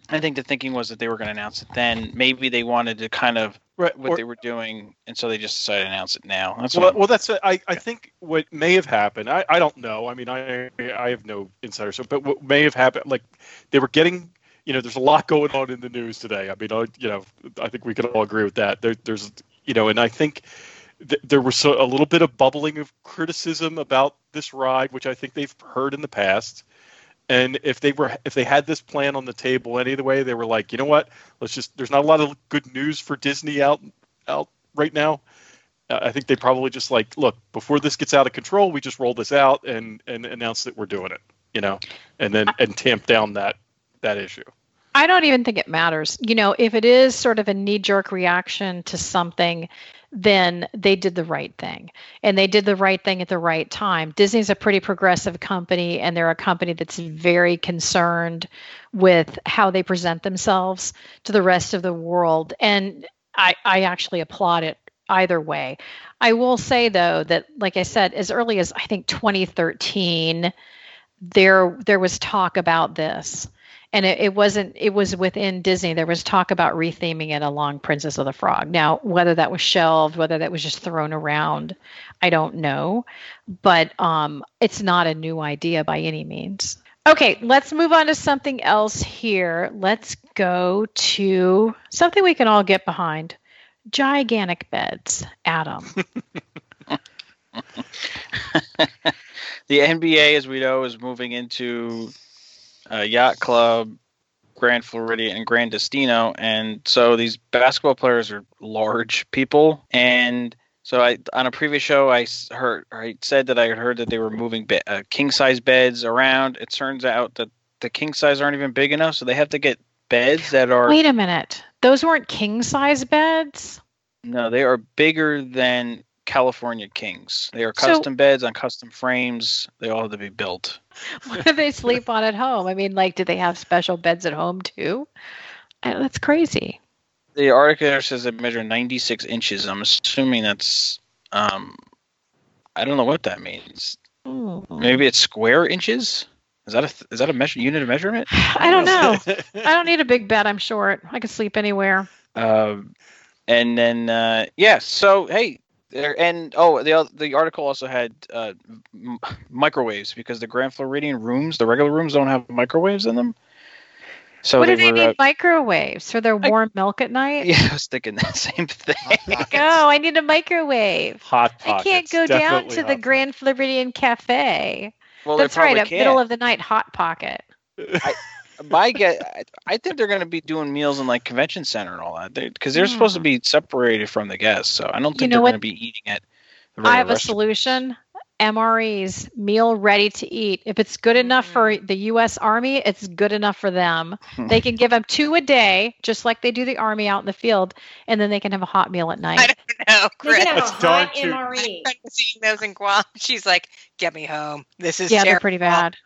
Speaker 7: I think the thinking was that they were going to announce it then. Maybe they wanted to kind of
Speaker 3: Right.
Speaker 7: what
Speaker 3: or-
Speaker 7: they were doing, and so they just decided to announce it now. That's
Speaker 3: well, well, that's I, I think what may have happened. I, I don't know. I mean, I I have no insider. So, but what may have happened, like they were getting, you know, there's a lot going on in the news today. I mean, I, you know, I think we can all agree with that. There, there's, you know, and I think th- there was a little bit of bubbling of criticism about this ride, which I think they've heard in the past. And if they were, if they had this plan on the table any other way, they were like, you know what? Let's just. There's not a lot of good news for Disney out out right now. Uh, I think they probably just like, look, before this gets out of control, we just roll this out and and announce that we're doing it, you know, and then and tamp down that that issue.
Speaker 1: I don't even think it matters. You know, if it is sort of a knee jerk reaction to something, then they did the right thing. And they did the right thing at the right time. Disney's a pretty progressive company, and they're a company that's very concerned with how they present themselves to the rest of the world. And I, I actually applaud it either way. I will say, though, that, like I said, as early as I think 2013, there there was talk about this and it, it wasn't it was within disney. There was talk about retheming it along princess of the frog. Now whether that was shelved whether that was just thrown around i don't know. But um it's not a new idea by any means. Okay let's move on to something else here. Let's go to something we can all get behind. Gigantic beds adam.
Speaker 7: The NBA, as we know, is moving into uh, Yacht Club, Grand Floridian, and Gran Destino, and so these basketball players are large people. And so, I on a previous show, I heard I said that I had heard that they were moving be- uh, king size beds around. It turns out that the king size aren't even big enough, so they have to get beds that are
Speaker 1: wait a minute those weren't king size beds
Speaker 7: no, they are bigger than California kings. They are
Speaker 1: So-
Speaker 7: custom beds on custom frames. They all have to be built.
Speaker 1: what do they sleep on at home? I mean, like, do they have special beds at home too? Uh, That's crazy.
Speaker 7: The article here says they measure 96 inches. I'm assuming that's, um, I don't know what that means.
Speaker 1: Hmm.
Speaker 7: Maybe it's square inches. Is that a th- is that a measure unit of measurement?
Speaker 1: I don't know. I don't need a big bed. I'm short. I can sleep anywhere.
Speaker 7: Um, and then uh, yeah, so hey, there and oh the the article also had uh, m- microwaves because the Grand Floridian rooms, the regular rooms, don't have microwaves in them. So
Speaker 1: what
Speaker 7: they
Speaker 1: do they
Speaker 7: were,
Speaker 1: need
Speaker 7: uh,
Speaker 1: microwaves for their
Speaker 7: I-
Speaker 1: warm milk at night?
Speaker 7: yeah, I was thinking that same thing.
Speaker 1: Oh, I need a microwave.
Speaker 3: Hot
Speaker 1: I can't go down to the Grand Floridian Cafe.
Speaker 7: well,
Speaker 1: That's right, a
Speaker 7: can.
Speaker 1: middle of the night hot pocket.
Speaker 3: Pockets.
Speaker 7: My get I, I think they're going to be doing meals in like convention center and all that because they're, supposed to
Speaker 1: Hmm.
Speaker 7: be separated from the guests so i don't think
Speaker 1: know
Speaker 7: they're going to be eating at the
Speaker 1: I
Speaker 7: regular
Speaker 1: have a solution. MREs, meal ready to eat. If it's good enough for the U.S. Army, it's good enough for them. They can give them two a day, just like they do the Army out in the field, and then they can have a hot meal at night.
Speaker 4: I don't know,
Speaker 2: They can have a
Speaker 3: That's darn
Speaker 2: hot MRE.
Speaker 4: I'm seeing those in Guam. She's like, "Get me home. This is
Speaker 1: Yeah, they're pretty bad.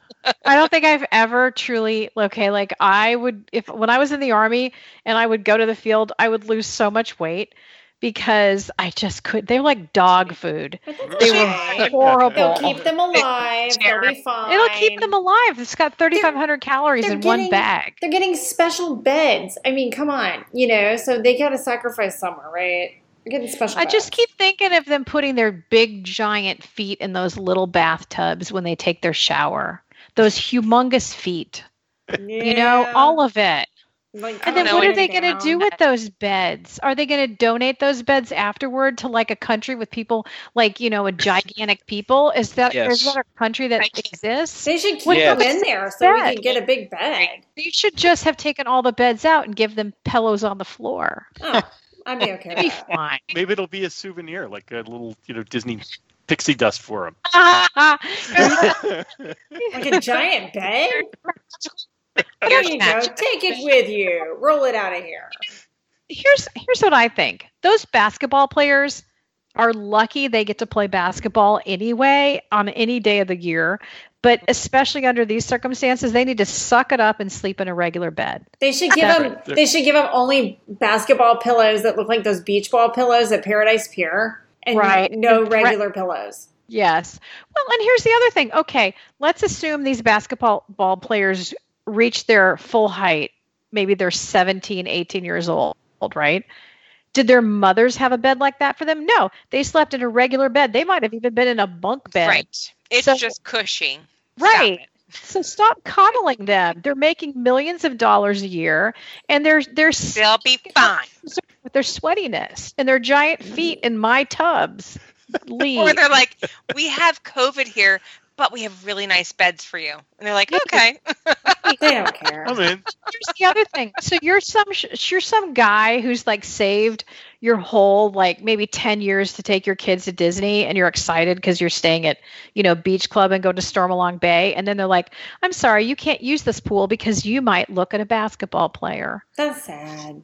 Speaker 1: I don't think I've ever truly okay. Like I would, if when I was in the army and I would go to the field, I would lose so much weight because I just could. They were like dog food. They were horrible.
Speaker 2: They'll keep them alive. They'll be fine.
Speaker 1: It'll keep them alive. It's got 3,500 calories
Speaker 2: they're
Speaker 1: in one bag.
Speaker 2: They're getting special beds. I mean, come on, you know. So they got to sacrifice somewhere, right? They're getting special.
Speaker 1: I just keep thinking of them putting their big giant feet in those little bathtubs when they take their shower. Those humongous feet. You know, all of it.
Speaker 2: Like,
Speaker 1: And then
Speaker 4: oh,
Speaker 1: what are they going to do with those beds? Are they going to donate those beds afterward to like a country with people like, you know, a gigantic people? Is that is
Speaker 7: Yes.
Speaker 1: that a country that exists?
Speaker 2: They should keep
Speaker 1: What
Speaker 2: them in there so we can get a big bed.
Speaker 1: They should just have taken all the beds out and give them pillows on the floor.
Speaker 2: Oh, I'd be okay
Speaker 1: It'd be fine.
Speaker 3: Maybe it'll be a souvenir, like a little, you know, Disney pixie dust for him.
Speaker 2: Like a giant bed. Here you go. Take it with you. Roll it out of here.
Speaker 1: here's here's what I think. Those basketball players are lucky they get to play basketball anyway on any day of the year. But especially under these circumstances, they need to suck it up and sleep in a regular bed.
Speaker 2: They should give them. They should give them only basketball pillows that look like those beach ball pillows at Paradise Pier, and
Speaker 1: Right.
Speaker 2: no
Speaker 1: And pre-
Speaker 2: regular pillows.
Speaker 1: Yes. Well, and here's the other thing. Okay, let's assume these basketball ball players reach their full height. Maybe they're 17, 18 years old, right? Did their mothers have a bed like that for them? No. They slept in a regular bed. They might have even been in a bunk bed.
Speaker 4: Right. It's
Speaker 1: So-
Speaker 4: just cushy.
Speaker 1: Right.
Speaker 4: it.
Speaker 1: So stop coddling them. They're making millions of dollars a year and they're they're s-
Speaker 4: They'll be fine.
Speaker 1: With their sweatiness and their giant feet in my tubs. Leave.
Speaker 4: Or they're like, we have COVID here, but we have really nice beds for you. And they're like, okay.
Speaker 2: They don't care.
Speaker 3: I'm in.
Speaker 1: here's the other thing. So you're some you're some guy who's like saved your whole like maybe 10 years to take your kids to Disney and you're excited because you're staying at, you know, Beach Club and go to Stormalong Bay and then they're like, "I'm sorry, you can't use this pool because you might look at a basketball player."
Speaker 2: That's sad.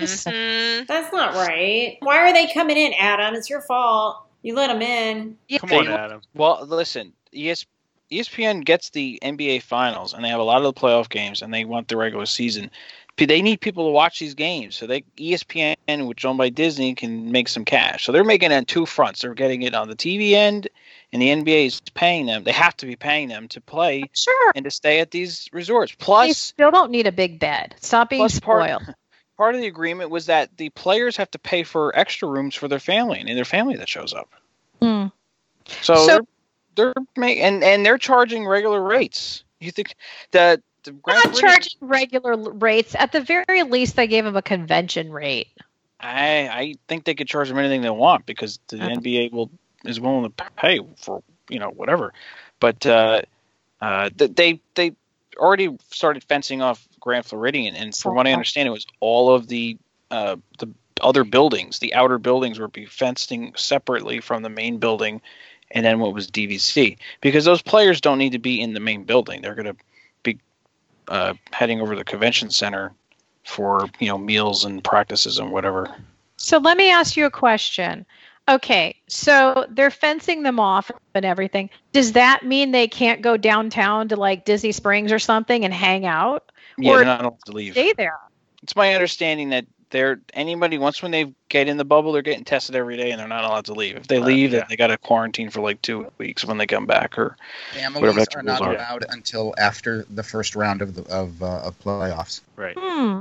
Speaker 1: Just
Speaker 4: Mhm.
Speaker 2: That's not right. Why are they coming in, Adam? It's your fault. You let them in.
Speaker 3: Yeah,
Speaker 7: Come
Speaker 3: on, Adam.
Speaker 7: Well, listen, ES, ESPN gets the NBA finals, and they have a lot of the playoff games, and they want the regular season. They need people to watch these games, so they ESPN, which owned by Disney, can make some cash. So they're making it on two fronts. They're getting it on the TV end, and the NBA is paying them. They have to be paying them to play
Speaker 1: Sure.
Speaker 7: and to stay at these resorts.
Speaker 1: Plus, They
Speaker 7: Plus,
Speaker 1: still don't need a big bed. Stop being
Speaker 7: Plus part-
Speaker 1: spoiled.
Speaker 7: part of the agreement was that the players have to pay for extra rooms for their family and their family that shows up.
Speaker 1: Hmm.
Speaker 7: So,
Speaker 1: So-
Speaker 7: they're, they're make, and and they're charging regular rates. You think that the Grand
Speaker 1: not charging regular rates. At the very least, they gave them a convention rate.
Speaker 7: I I think they could charge them anything they want because the
Speaker 1: Uh-huh.
Speaker 7: NBA will is willing to pay for you know whatever. But uh, uh, they they already started fencing off Grand Floridian, and from what I understand, it was all of the uh, the other buildings, the outer buildings, were be fencing separately from the main building, and then what was DVC because those players don't need to be in the main building; they're going to be uh, heading over to the convention center for you know meals and practices and whatever.
Speaker 1: So let me ask you a question. Okay, so they're fencing them off and everything. Does that mean they can't go downtown to like Disney Springs or something and hang out?
Speaker 7: Yeah, they're not allowed to leave.
Speaker 1: Stay there.
Speaker 7: It's my understanding that they're anybody once when they get in the bubble, they're getting tested every day, and they're not allowed to leave. If they
Speaker 3: Uh,
Speaker 7: leave,
Speaker 3: yeah.
Speaker 7: then they got to quarantine for like two weeks when they come back. Or
Speaker 5: Families
Speaker 7: Whatever the
Speaker 5: are not
Speaker 7: are.
Speaker 5: allowed until after the first round of the of, uh, of playoffs.
Speaker 3: Right.
Speaker 1: Hmm.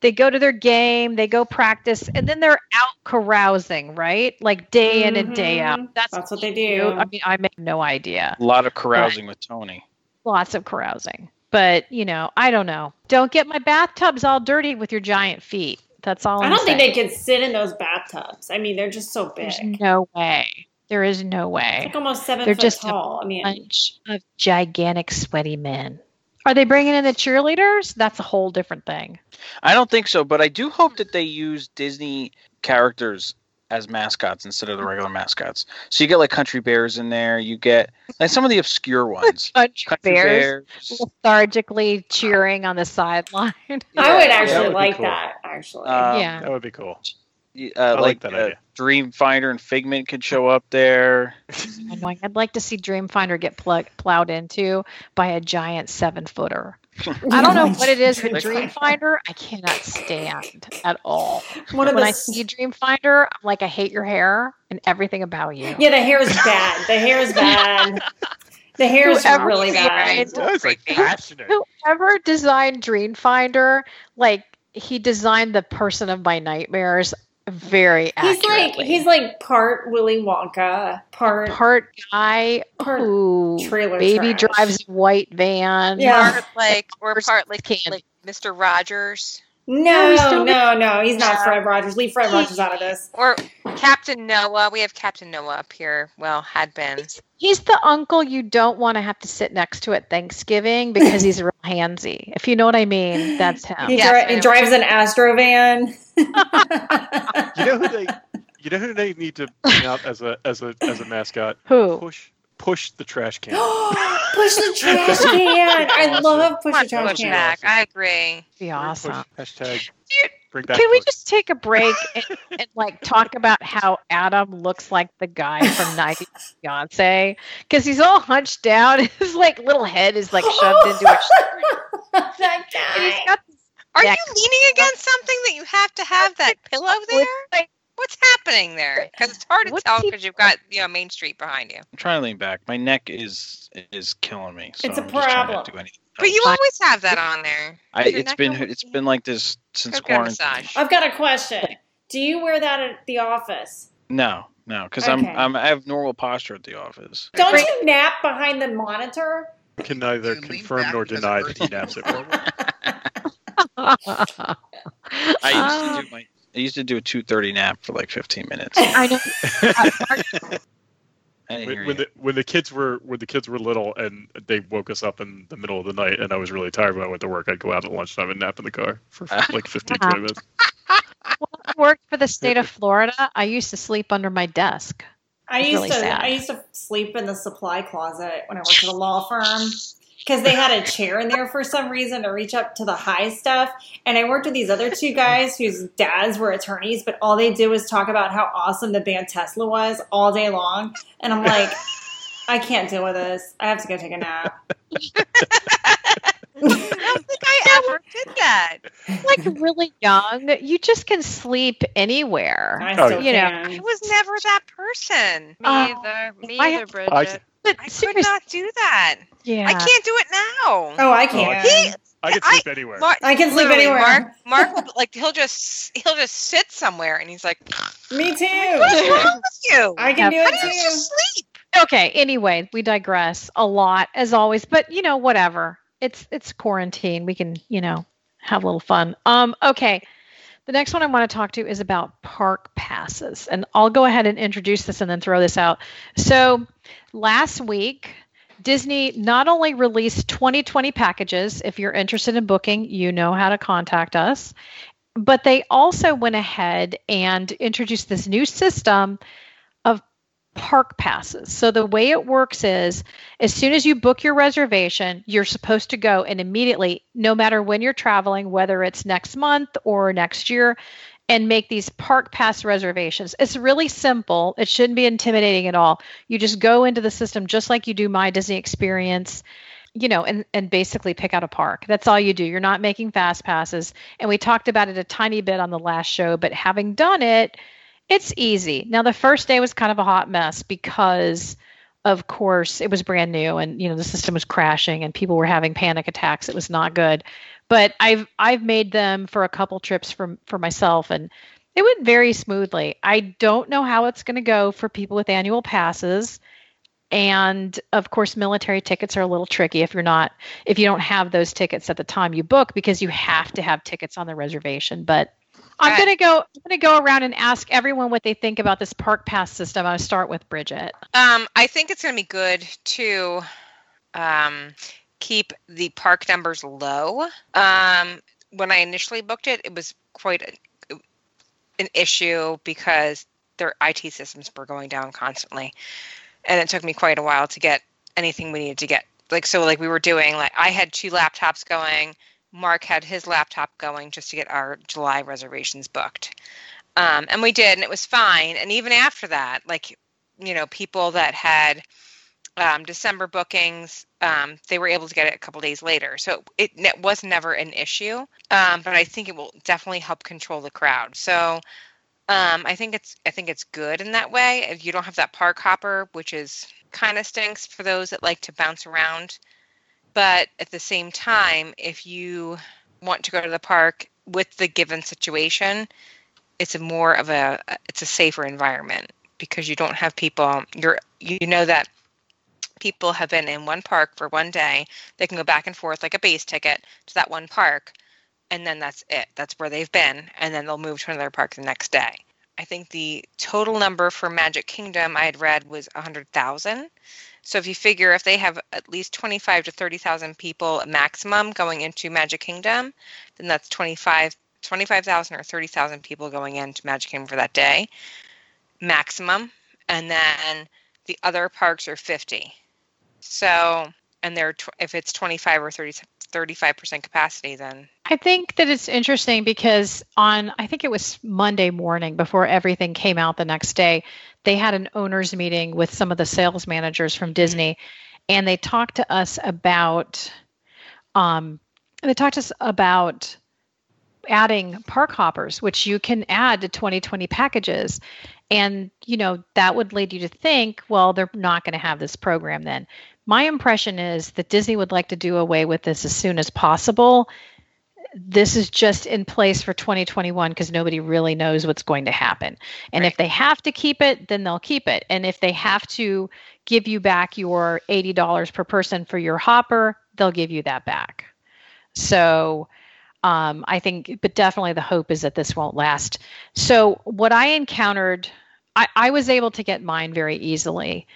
Speaker 1: They go to their game, they go practice, and then they're out carousing, right? Like day in and day out.
Speaker 2: Mhm.
Speaker 1: That's,
Speaker 2: That's what they do.
Speaker 1: I mean, I make no idea.
Speaker 7: a lot of carousing with Tony.
Speaker 1: Lots of carousing. But, you know, I don't know. Don't get my bathtubs all dirty with your giant feet. That's all
Speaker 2: I
Speaker 1: I'm
Speaker 2: don't think they can sit in those bathtubs. I mean, they're just so big.
Speaker 1: There's no way. There is no
Speaker 2: It's
Speaker 1: way.
Speaker 2: like almost 7
Speaker 1: They're
Speaker 2: foot
Speaker 1: just
Speaker 2: tall. I mean,
Speaker 1: Bunch of gigantic sweaty men. Are they bringing in the cheerleaders? That's a whole different thing.
Speaker 7: I don't think so, but I do hope that they use Disney characters as mascots instead of the regular mascots. So you get like country bears in there. You get like some of the obscure ones.
Speaker 1: Country
Speaker 7: Country
Speaker 1: bears
Speaker 7: bears.
Speaker 1: lethargically cheering on the sideline.
Speaker 2: I would actually
Speaker 3: that would
Speaker 2: like
Speaker 3: cool.
Speaker 2: that. Actually,
Speaker 7: Um,
Speaker 1: yeah.
Speaker 3: That would be cool.
Speaker 7: Uh,
Speaker 3: like
Speaker 7: like
Speaker 3: that
Speaker 7: uh,
Speaker 3: idea.
Speaker 7: Dreamfinder and Figment could show up there.
Speaker 1: Annoying. I'd like to see Dreamfinder get plug- plowed into by a giant seven footer. I don't know what it is with Dreamfinder. I cannot stand at all.
Speaker 2: One of
Speaker 1: When
Speaker 2: the
Speaker 1: I see Dreamfinder, I'm like, I hate your hair and everything about you.
Speaker 2: yeah, the hair is bad. The hair is bad. The hair is really
Speaker 1: designed-
Speaker 2: bad.
Speaker 3: That's like passionate.
Speaker 1: Whoever designed Dreamfinder, like he designed the person of my nightmares very accurately.
Speaker 2: He's like he's like part Willy Wonka, part
Speaker 1: part guy
Speaker 2: Part
Speaker 1: who
Speaker 2: trailer
Speaker 1: baby
Speaker 2: trash.
Speaker 1: drives a white van.
Speaker 2: Yeah.
Speaker 4: Part like or
Speaker 1: First
Speaker 4: part like like Mr. Rogers
Speaker 2: No,
Speaker 1: he's
Speaker 2: no, no. He's not
Speaker 4: Yeah.
Speaker 2: Fred Rogers. Leave Fred Rogers out of this.
Speaker 4: or Captain Noah. We have Captain Noah up here. Well, had been.
Speaker 1: He's the uncle you don't want to have to sit next to at Thanksgiving because he's real handsy. If you know what I mean, that's him.
Speaker 2: He,
Speaker 4: Yes,
Speaker 2: dri- he drives an Astro van.
Speaker 3: You know who they you know who they need to bring out as a as a as a mascot?
Speaker 1: Who?
Speaker 3: Push push the trash can.
Speaker 2: push the trash can. I love push the trash
Speaker 4: Push
Speaker 2: can.
Speaker 4: back. I agree.
Speaker 1: Be awesome.
Speaker 3: Push, hashtag
Speaker 1: Dude,
Speaker 3: bring back
Speaker 1: Can we just take a break and, and like talk about how Adam looks like the guy from 90 Beyonce? Because he's all hunched down. His like little head is like shoved into a
Speaker 2: that
Speaker 1: and he's
Speaker 2: guy.
Speaker 1: got
Speaker 4: Are you leaning against something that you have to have that pillow there?
Speaker 1: like-
Speaker 4: What's happening there? Because it's hard to
Speaker 1: What's
Speaker 4: tell because you've got you know Main Street behind you.
Speaker 7: I'm trying to lean back. My neck is is killing me. So
Speaker 2: It's a
Speaker 7: I'm just trying not
Speaker 2: problem.
Speaker 7: do
Speaker 4: But you always have that on there.
Speaker 7: I,
Speaker 4: Your
Speaker 7: it's
Speaker 4: neck
Speaker 7: been it's been like this since
Speaker 4: Go
Speaker 7: quarantine.
Speaker 4: massage.
Speaker 2: I've got a question. Do you wear that at the office?
Speaker 7: No, no, because
Speaker 2: Okay.
Speaker 7: I'm I'm I have normal posture at the office.
Speaker 2: Don't
Speaker 1: Wait.
Speaker 2: you nap behind the monitor?
Speaker 3: I can neither
Speaker 5: You
Speaker 3: confirm nor deny that he naps at work.
Speaker 7: I used to do my I used to do a two thirty nap for like fifteen minutes.
Speaker 1: I know.
Speaker 7: I
Speaker 3: when, when the when the kids were when the kids were little and they woke us up in the middle of the night and I was really tired when I went to work, I'd go out at lunchtime and nap in the car for like 15, 20 minutes.
Speaker 1: When I worked for the state of Florida, I used to sleep under my desk.
Speaker 2: I used
Speaker 1: really
Speaker 2: to
Speaker 1: sad.
Speaker 2: I used to sleep in the supply closet when I worked at a law firm because they had a chair in there for some reason to reach up to the high stuff. And I worked with these other two guys whose dads were attorneys, but all they did was talk about how awesome the band Tesla was all day long. And I'm like, I can't deal with this. I have to go take a nap.
Speaker 4: I don't think I ever did that.
Speaker 1: Like really young, you just can sleep anywhere.
Speaker 2: I
Speaker 3: Oh,
Speaker 2: still
Speaker 1: you know,
Speaker 2: can.
Speaker 4: I was never that person.
Speaker 6: Me
Speaker 1: Oh,
Speaker 6: either. Me
Speaker 1: I
Speaker 6: either,
Speaker 1: have-
Speaker 6: Bridget.
Speaker 3: I-
Speaker 1: But
Speaker 4: I could not do that.
Speaker 1: yeah.
Speaker 4: I can't do it now.
Speaker 2: Oh, I
Speaker 3: I
Speaker 2: can.
Speaker 4: He,
Speaker 3: I can
Speaker 4: I-
Speaker 3: sleep anywhere.
Speaker 4: Mark,
Speaker 2: I can sleep anywhere.
Speaker 4: Mark, Mark will like he'll just he'll just sit somewhere and he's like,
Speaker 2: Me too."
Speaker 4: "What's
Speaker 2: too.
Speaker 4: wrong with you?
Speaker 2: I can do
Speaker 1: How
Speaker 2: it
Speaker 4: How do you just sleep?"
Speaker 1: Okay, anyway, we digress a lot as always, but you know, whatever. It's it's quarantine. We can, you know, have a little fun. Um okay. The next one I want to talk to is about park passes. And I'll go ahead and introduce this and then throw this out. So, last week Disney not only released 2020 packages. If you're interested in booking, you know how to contact us. But they also went ahead and introduced this new system park passes. So the way it works is as soon as you book your reservation, you're supposed to go and immediately, no matter when you're traveling, whether it's next month or next year, and make these park pass reservations. It's really simple. It shouldn't be intimidating at all. You just go into the system just like you do my Disney experience, you know, and and basically pick out a park. That's all you do. You're not making fast passes. And we talked about it a tiny bit on the last show, but having done it, it's easy. Now the first day was kind of a hot mess because of course it was brand new and you know the system was crashing and people were having panic attacks. It was not good. But I've I've made them for a couple trips for for myself and it went very smoothly. I don't know how it's going to go for people with annual passes. And of course, military tickets are a little tricky if you're not, if you don't have those tickets at the time you book because you have to have tickets on the reservation. But I'm
Speaker 4: Right.
Speaker 1: gonna go. I'm gonna go around and ask everyone what they think about this park pass system. I'll start with Bridget.
Speaker 4: Um, I think it's going to be good to um, keep the park numbers low. Um, when I initially booked it, it was quite a, an issue because their IT systems were going down constantly, and it took me quite a while to get anything we needed to get. Like so, like we were doing. Like I had two laptops going. Mark had his laptop going just to get our July reservations booked. Um, and we did, and it was fine. And even after that, like, you know, people that had um, December bookings, um, they were able to get it a couple days later. So it, it was never an issue. Um, but I think it will definitely help control the crowd. So um, I think it's I think it's good in that way. If you don't have that park hopper, which is kind of stinks for those that like to bounce around. But at the same time, if you want to go to the park with the given situation, it's a more of a it's a safer environment because you don't have people you're you know that people have been in one park for one day they can go back and forth like a base ticket to that one park and then that's it that's where they've been and then they'll move to another park the next day. I think the total number for magic kingdom i had read was 100000 so if you figure if they have at least 25 to 30,000 people maximum going into magic kingdom then that's 25 25,000 or 30,000 people going into Magic Kingdom for that day maximum. And then the other parks are 50 so and they're tw- if it's 25 or 30 35% capacity then
Speaker 1: I think that it's interesting because on I think it was Monday morning before everything came out the next day, they had an owners meeting with some of the sales managers from Disney and they talked to us about um they talked to us about adding park hoppers, which you can add to 2020 packages. And, you know, that would lead you to think, well, they're not going to have this program then. My impression is that Disney would like to do away with this as soon as possible. This is just in place for 2021 because nobody really knows what's going to happen. And
Speaker 4: Right.
Speaker 1: if they have to keep it, then they'll keep it. And if they have to give you back your $80 per person for your hopper, they'll give you that back. So, um, I think, but definitely the hope is that this won't last. So, what I encountered, I, I was able to get mine very easily.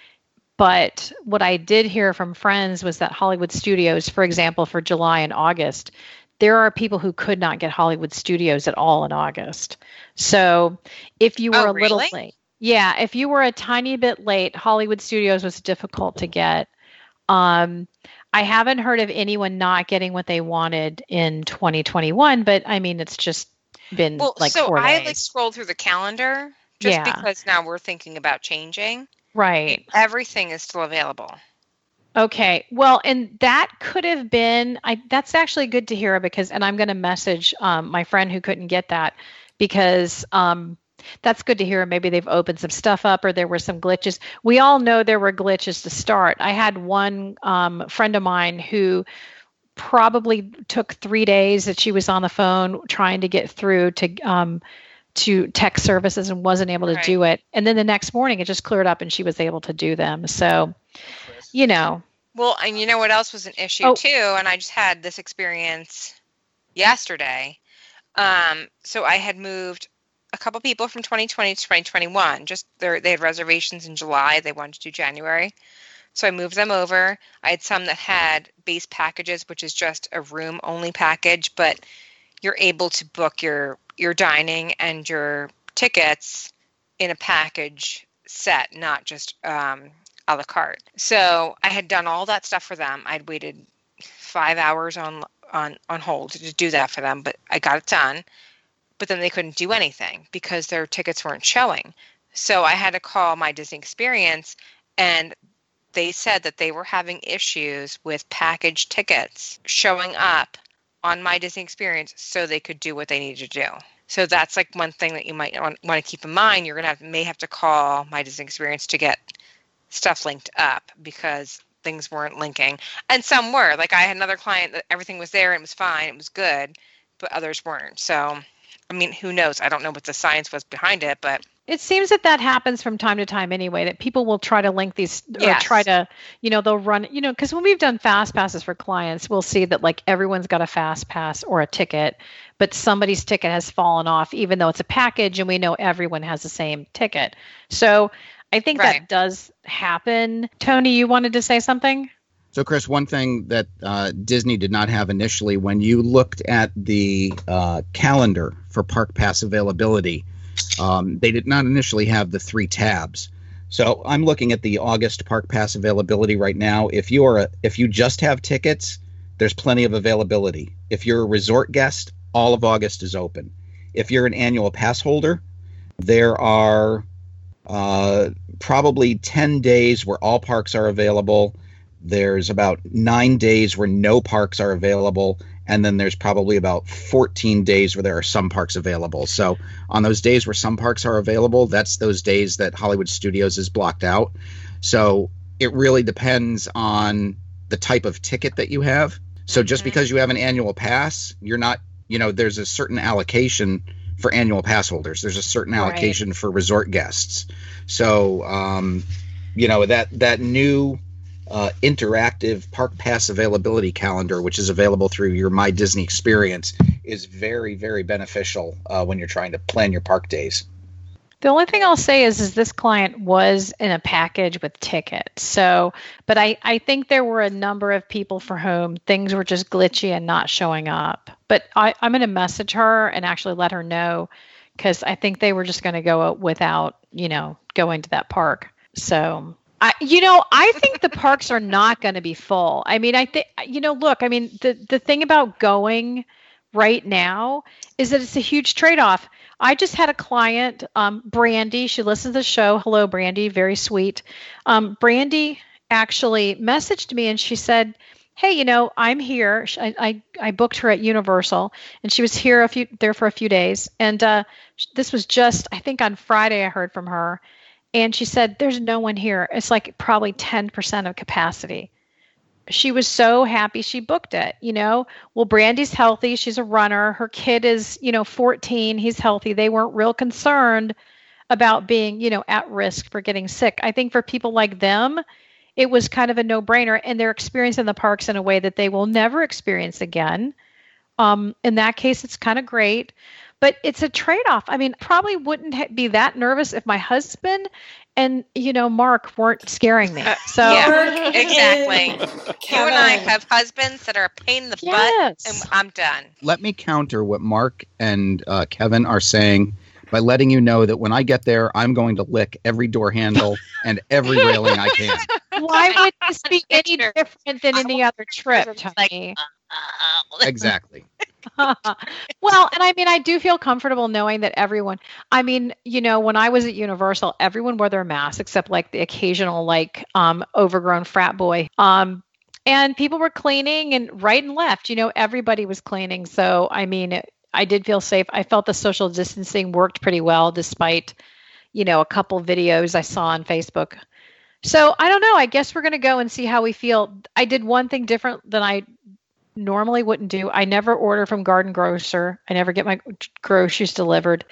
Speaker 1: But what I did hear from friends was that Hollywood Studios, for example, for July and August, there are people who could not get Hollywood Studios at all in August. So, if you were
Speaker 4: Oh,
Speaker 1: a little
Speaker 4: really?
Speaker 1: late, yeah, if you were a tiny bit late, Hollywood Studios was difficult to get. Um, I haven't heard of anyone not getting what they wanted in 2021, but I mean, it's just been
Speaker 4: well
Speaker 1: like
Speaker 4: so i like scrolled through the calendar just
Speaker 1: Yeah.
Speaker 4: because now we're thinking about changing
Speaker 1: right.
Speaker 4: everything is still available
Speaker 1: Okay. Well, and that could have been. I. That's actually good to hear because, and I'm going to message um, my friend who couldn't get that because um, that's good to hear. Maybe they've opened some stuff up or there were some glitches. We all know there were glitches to start. I had one um, friend of mine who probably took three days that she was on the phone trying to get through to um, to tech services and wasn't able to
Speaker 4: Right.
Speaker 1: do it. And then the next morning it just cleared up and she was able to do them. So, you know,
Speaker 4: Well, and you know what else was an issue
Speaker 1: Oh.
Speaker 4: too, and I just had this experience yesterday. Um, so I had moved a couple people from 2020 to 2021. Just they they had reservations in July. They wanted to do January, so I moved them over. I had some that had base packages, which is just a room only package, but you're able to book your your dining and your tickets in a package set, not just um, a la carte. So I had done all that stuff for them. I'd waited five hours on on on hold to do that for them, but I got it done. But then they couldn't do anything because their tickets weren't showing. So I had to call my Disney Experience, and they said that they were having issues with package tickets showing up on my Disney Experience, so they could do what they needed to do. So that's like one thing that you might want, to keep in mind. You're gonna have may have to call my Disney Experience to get stuff linked up because things weren't linking and some were like i had another client that everything was there and it was fine it was good but others weren't so i mean who knows i don't know what the science was behind it but
Speaker 1: It seems that that happens from time to time anyway, that people will try to link these or
Speaker 4: Yes.
Speaker 1: try to, you know, they'll run, you know, because when we've done fast passes for clients, we'll see that like everyone's got a fast pass or a ticket, but somebody's ticket has fallen off, even though it's a package and we know everyone has the same ticket. So I think
Speaker 4: Right.
Speaker 1: that does happen. Tony, you wanted to say something?
Speaker 5: So, Chris, one thing that uh, Disney did not have initially, when you looked at the uh, calendar for Park Pass availability, um, they did not initially have the three tabs. So, I'm looking at the August Park Pass availability right now. If you are a, if you just have tickets, there's plenty of availability. If you're a resort guest, all of August is open. If you're an annual pass holder, there are uh, probably 10 days where all parks are available. There's about nine days where no parks are available. And then there's probably about 14 days where there are some parks available. So, on those days where some parks are available, that's those days that Hollywood Studios is blocked out. So, it really depends on the type of ticket that you have. So, just because you have an annual pass, you're not, you know, there's a certain allocation for annual pass holders. There's a certain
Speaker 1: Right.
Speaker 5: allocation for resort guests. So, um, you know that that new uh, interactive park pass availability calendar, which is available through your My Disney experience, is very very beneficial uh, when you're trying to plan your park days.
Speaker 1: The only thing I'll say is, is this client was in a package with tickets. So, but I, I think there were a number of people for whom things were just glitchy and not showing up. But I, I'm going to message her and actually let her know because I think they were just going to go without, you know, going to that park. So, I, you know, I think the parks are not going to be full. I mean, I think, you know, look, I mean, the the thing about going right now is that it's a huge trade off. I just had a client, um, Brandy. She listens to the show. Hello, Brandy. Very sweet. Um, Brandy actually messaged me and she said, "Hey, you know, I'm here. I, I I booked her at Universal, and she was here a few there for a few days. And uh, this was just, I think, on Friday. I heard from her, and she said, "There's no one here. It's like probably 10% of capacity." she was so happy she booked it you know? Well brandy's healthy. She's a runner. Her kid is you know 14 he's healthy. They weren't real concerned about being you know at risk for getting sick. I think for people like them it was kind of a no-brainer and they're experiencing the parks in a way that they will never experience again. Um, in that case it's kind of great but it's a trade-off i mean probably wouldn't ha- be that nervous if my husband and you know mark weren't scaring me
Speaker 4: Uh,
Speaker 1: so
Speaker 4: yeah. Exactly. You and I have husbands that are a pain in the butt, and I'm done.
Speaker 5: Let me counter what Mark and uh, Kevin are saying by letting you know that when I get there, I'm going to lick every door handle and every railing I can.
Speaker 1: Why would this be any different than any other trip,
Speaker 6: It's like,
Speaker 1: Tony?
Speaker 5: Exactly.
Speaker 1: well, and I mean, I do feel comfortable knowing that everyone, I mean, you know, when I was at Universal, everyone wore their masks except like the occasional, like, um, overgrown frat boy. Um, and people were cleaning and right and left, you know, everybody was cleaning. So, I mean, it, I did feel safe. I felt the social distancing worked pretty well despite, you know, a couple videos I saw on Facebook. So I don't know. I guess we're going to go and see how we feel. I did one thing different than I normally wouldn't do. I never order from Garden Grocer. I never get my groceries delivered.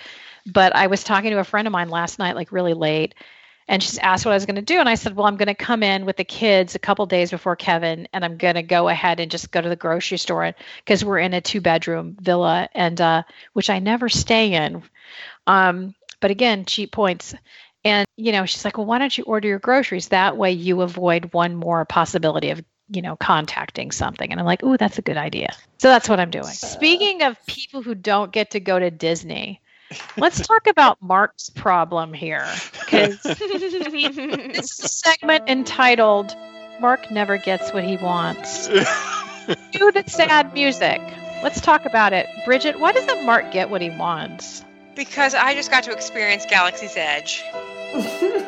Speaker 1: But I was talking to a friend of mine last night, like really late, and she's asked what I was going to do. And I said, Well, I'm going to come in with the kids a couple days before Kevin, and I'm going to go ahead and just go to the grocery store because we're in a two bedroom villa, and uh, which I never stay in. Um, but again, cheap points. And, you know, she's like, Well, why don't you order your groceries? That way you avoid one more possibility of you know, contacting something. And I'm like, ooh, that's a good idea. So that's what I'm doing. Speaking of people who don't get to go to Disney, let's talk about Mark's problem here. Because this is a segment entitled Mark Never Gets What He Wants. Cue the sad music. Let's talk about it. Bridget, why doesn't Mark get what he wants?
Speaker 4: Because I just got to experience Galaxy's Edge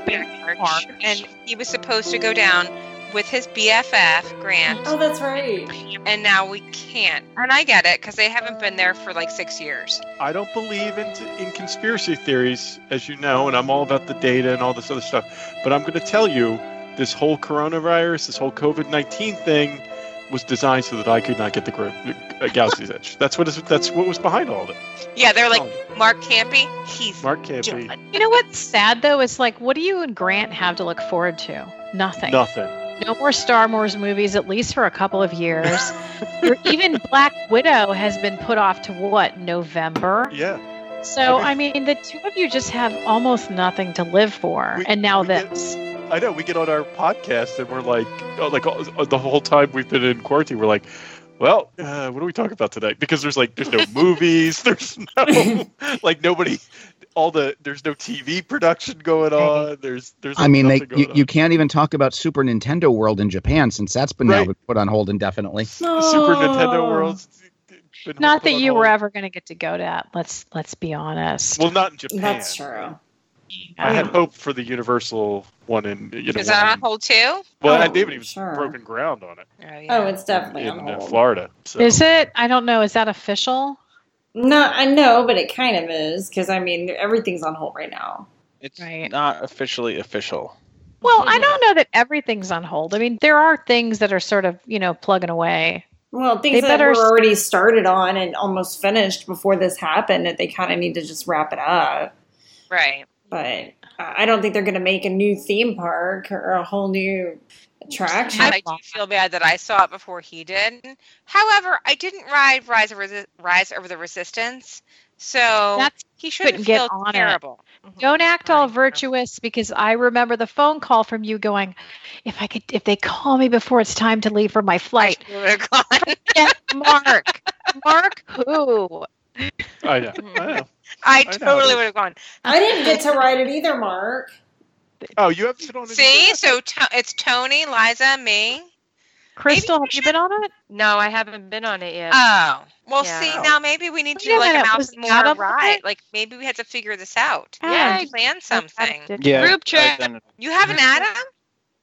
Speaker 4: back in March, and he was supposed to go down with his BFF Grant,
Speaker 2: oh, that's right.
Speaker 4: and now we can't. And I get it because they haven't been there for like six years.
Speaker 3: I don't believe in, in conspiracy theories, as you know, and I'm all about the data and all this other stuff. But I'm going to tell you, this whole coronavirus, this whole COVID 19 thing was designed so that I could not get the gro- uh, Galaxy's Edge. That's what is, that's what was behind all of it.
Speaker 4: Yeah, they're like
Speaker 3: Oh,
Speaker 4: Mark Campy. He's
Speaker 3: Mark can't
Speaker 4: done.
Speaker 1: You know what's sad though? It's like, what do you and Grant have to look forward to? Nothing.
Speaker 3: nothing.
Speaker 1: No more Star Wars movies, at least for a couple of years. or even Black Widow has been put off to what, November?
Speaker 3: Yeah.
Speaker 1: So,
Speaker 3: I
Speaker 1: I mean, the two of you just have almost nothing to live for.
Speaker 3: We-
Speaker 1: and now
Speaker 3: we get-
Speaker 1: this.
Speaker 3: I know. We get on our podcast and we're like, oh, like all, the whole time we've been in quarantine, we're like, well, uh, what do we talk about tonight? Because there's like, there's no movies, there's no, like nobody, all the, there's no TV production going on. There's, there's.
Speaker 5: I mean, they you, you can't even talk about Super Nintendo World in Japan since that's been now
Speaker 3: Right.
Speaker 5: been put on hold indefinitely.
Speaker 3: The Super Nintendo World
Speaker 1: Not that
Speaker 3: on
Speaker 1: you were ever going to get to go to that. Let's let's be honest.
Speaker 3: Well, not in Japan.
Speaker 2: That's true.
Speaker 3: I had hope for the Universal one in you know.
Speaker 4: Is that on hold too?
Speaker 3: Well,
Speaker 2: Oh,
Speaker 3: I haven't even
Speaker 2: sure.
Speaker 3: broken ground on it
Speaker 4: Oh, yeah.
Speaker 2: Oh, it's definitely
Speaker 3: in
Speaker 2: on
Speaker 3: uh,
Speaker 2: hold.
Speaker 3: Florida. So.
Speaker 1: Is it? I don't know. Is that official?
Speaker 2: No, I know, but it kind of is because I mean everything's on hold right now.
Speaker 7: It's
Speaker 1: Right.
Speaker 7: not officially official.
Speaker 1: Well, I don't know that everything's on hold. I mean, there are things that are sort of, you know, plugging away.
Speaker 2: Well, things
Speaker 1: They
Speaker 2: that
Speaker 1: better
Speaker 2: were already started on and almost finished before this happened that they kind of need to just wrap it up.
Speaker 4: Right.
Speaker 2: But uh, I don't think they're going to make a new theme park or a whole new attraction.
Speaker 4: I do feel bad that I saw it before he did. However, I didn't ride Rise of Resi- Rise over the Resistance, so
Speaker 1: That's
Speaker 4: he shouldn't
Speaker 1: couldn't get
Speaker 4: feel
Speaker 1: on it.
Speaker 4: terrible. Mm-hmm.
Speaker 1: don't act all virtuous because I remember the phone call from you going, if I could, if they call me before it's time to leave for my flight,
Speaker 4: I would've gone.
Speaker 1: get Mark. Mark who?
Speaker 3: I know. I know.
Speaker 4: I
Speaker 3: I know.
Speaker 4: totally would have gone.
Speaker 2: I didn't get to ride it either, Mark.
Speaker 3: Oh, you haven't been on it.
Speaker 4: See, so to- it's Tony, Liza, me.
Speaker 1: Crystal,
Speaker 4: we
Speaker 1: have you been on it?
Speaker 6: No, I haven't been on it yet.
Speaker 4: Oh, well,
Speaker 6: Yeah.
Speaker 4: see, now maybe we need to do like a
Speaker 1: minute,
Speaker 4: mouse
Speaker 1: was
Speaker 4: and
Speaker 1: Adam
Speaker 4: more
Speaker 1: on
Speaker 4: ride.
Speaker 1: it?
Speaker 4: Like maybe we had to figure this out.
Speaker 1: Yeah,
Speaker 4: Yeah, plan something.
Speaker 7: Yeah,
Speaker 6: Group chat.
Speaker 7: I've done it.
Speaker 4: You have an Adam?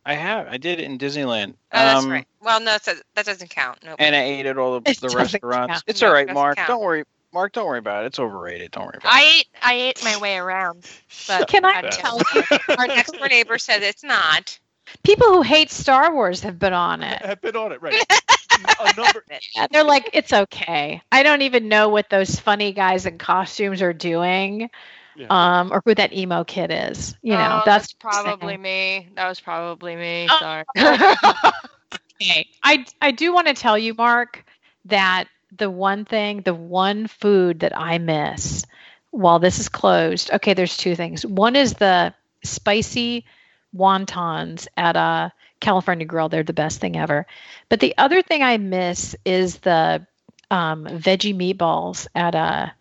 Speaker 7: I have. I did it in Disneyland.
Speaker 4: Oh, that's
Speaker 7: Um,
Speaker 4: right. Well, no, that's, that doesn't count. Nope.
Speaker 7: And I ate at all the, the restaurants.
Speaker 1: count.
Speaker 7: It's
Speaker 4: No,
Speaker 7: all
Speaker 4: it
Speaker 7: Mark.
Speaker 4: count.
Speaker 7: Don't worry. Mark, don't worry about it. It's overrated. Don't worry about it.
Speaker 6: I ate I ate my way around. But
Speaker 1: Can I
Speaker 6: I'm
Speaker 1: tell you?
Speaker 4: Our next door neighbor said it's not.
Speaker 1: People who hate Star Wars have been on it.
Speaker 3: have been on it, right? a number.
Speaker 1: And they're like, it's okay. I don't even know what those funny guys in costumes are doing,
Speaker 3: Yeah.
Speaker 1: um, or who that emo kid is. You know,
Speaker 6: Oh,
Speaker 1: that's
Speaker 6: probably me. That was probably me.
Speaker 1: Oh.
Speaker 6: Sorry.
Speaker 1: okay. I I do want to tell you, Mark, that the one thing, the one food that I miss while this is closed. Okay, there's two things. One is the spicy wontons at a California Grill. They're the best thing ever. But the other thing I miss is the um, veggie meatballs at a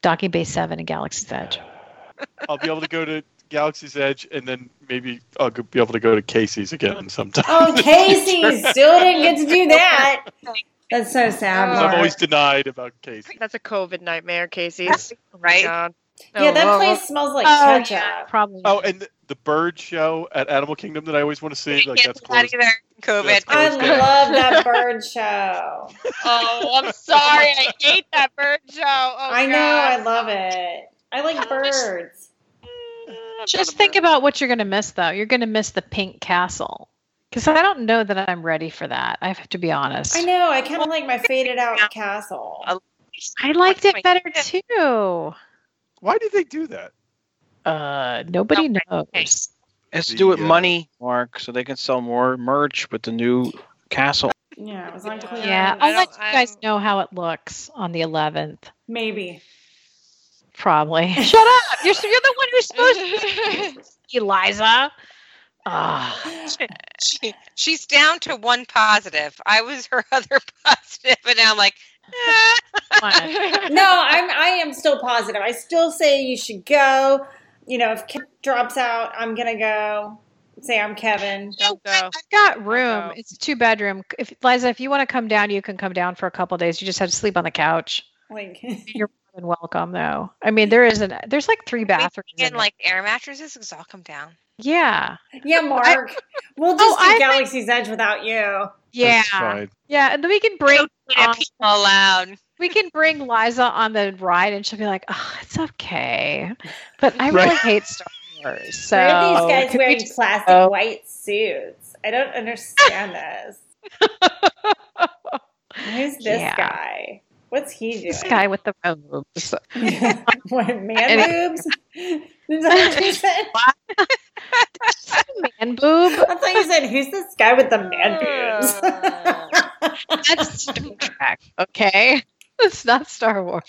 Speaker 1: Docking Bay Seven and Galaxy's Edge.
Speaker 3: I'll be able to go to Galaxy's Edge, and then maybe I'll be able to go to Casey's again sometime.
Speaker 2: Oh, Casey still didn't get to do that. That's so sad.
Speaker 3: Because I'm always denied about Casey.
Speaker 6: That's a COVID nightmare, Casey's. Oh
Speaker 4: Right?
Speaker 6: God.
Speaker 2: yeah, that
Speaker 6: Oh,
Speaker 2: place smells like
Speaker 1: Oh,
Speaker 2: ketchup.
Speaker 1: yeah, probably.
Speaker 3: Oh, and the, the bird show at Animal Kingdom that I always want to see. Like
Speaker 4: Can't
Speaker 3: that's
Speaker 4: do that either. COVID.
Speaker 3: That's
Speaker 2: I love that bird show.
Speaker 6: Oh, I'm sorry. I hate that bird show. Oh,
Speaker 2: I know,
Speaker 6: God.
Speaker 2: I love it. I like birds.
Speaker 1: Mm, Just think about what you're going to miss, though. You're going to miss the pink castle. Because I don't know that I'm ready for that. I have to be honest.
Speaker 2: I know, I kind of like my faded out castle.
Speaker 1: I liked it better too.
Speaker 3: Why did they do that?
Speaker 1: Uh, nobody
Speaker 4: Okay.
Speaker 1: knows.
Speaker 7: Let's
Speaker 3: The,
Speaker 7: do it
Speaker 3: uh,
Speaker 7: money, Mark, so they can sell more merch with the new castle.
Speaker 2: Yeah, it was unclear.
Speaker 1: Yeah,
Speaker 6: I
Speaker 1: I'll let you guys
Speaker 6: I'm-
Speaker 1: know how it looks on the 11th.
Speaker 2: Maybe.
Speaker 1: Probably. Shut up! You're, you're the one who's supposed to. Eliza. Ah,
Speaker 4: She, she's down to one positive. I was her other positive, and now I'm like, eh.
Speaker 2: No, I'm I am still positive. I still say you should go. You know, if Kip drops out, I'm gonna go. Say I'm Kevin.
Speaker 6: Don't go.
Speaker 1: I've got room.
Speaker 6: Okay.
Speaker 1: It's a two bedroom. If Liza, if you want to come down, you can come down for a couple days. You just have to sleep on the couch.
Speaker 2: Like
Speaker 1: You're more than welcome, though. I mean, there isn't. There's like three bathrooms. in
Speaker 4: and
Speaker 1: it.
Speaker 4: like air mattresses, because I'll come down.
Speaker 1: Yeah,
Speaker 2: Yeah, Mark. we'll just
Speaker 1: Oh,
Speaker 2: do
Speaker 1: I-
Speaker 2: Galaxy's Edge without you.
Speaker 1: yeah, yeah. And then we can bring
Speaker 4: Yeah,
Speaker 1: um,
Speaker 4: people allowed.
Speaker 1: we can bring Liza on the ride, and she'll be like, "Oh, it's okay," but I really
Speaker 3: Right.
Speaker 1: hate Star Wars. So
Speaker 2: Why are these guys wearing
Speaker 1: just-
Speaker 2: plastic
Speaker 1: Oh.
Speaker 2: white suits? I don't understand this. Who's this
Speaker 1: Yeah.
Speaker 2: guy? What's he doing?
Speaker 1: this guy with the robes.
Speaker 2: what man
Speaker 1: Any-
Speaker 2: boobs? Is that what you said?
Speaker 1: Man boob.
Speaker 2: I thought you said, "Who's this guy with the man boobs?"
Speaker 1: That's Star Trek. Okay, it's not Star Wars.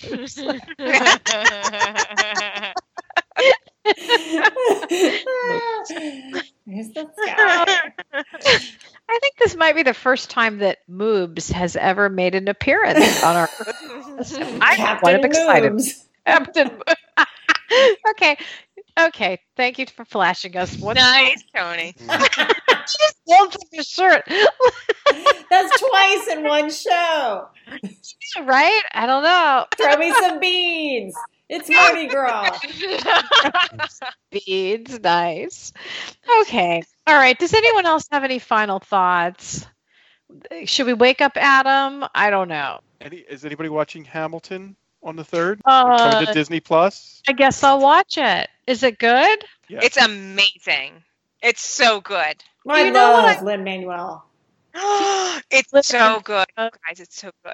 Speaker 2: Who's this guy?
Speaker 1: I think this might be the first time that Moobs has ever made an appearance on our. I'm
Speaker 2: Captain
Speaker 1: quite excited. Captain. okay, okay. Thank you for flashing us. What?
Speaker 4: Nice, Tony.
Speaker 1: She just looks like a shirt.
Speaker 2: That's twice in in one show.
Speaker 1: right? I don't know.
Speaker 2: Throw me some beads. It's Mardi Gras.
Speaker 1: Beads, nice. Okay. All right. Does anyone else have any final thoughts? Should we wake up Adam? I don't know.
Speaker 3: Any, is anybody watching Hamilton on the third? Coming to
Speaker 1: Uh,
Speaker 3: Disney Plus.
Speaker 1: I guess I'll watch it. Is it good?
Speaker 3: Yeah.
Speaker 4: It's amazing. It's so good.
Speaker 2: I
Speaker 1: You know what
Speaker 2: love
Speaker 1: I-
Speaker 2: Lin Manuel.
Speaker 4: it's
Speaker 1: Listen,
Speaker 4: so good,
Speaker 1: uh,
Speaker 4: guys. It's so good.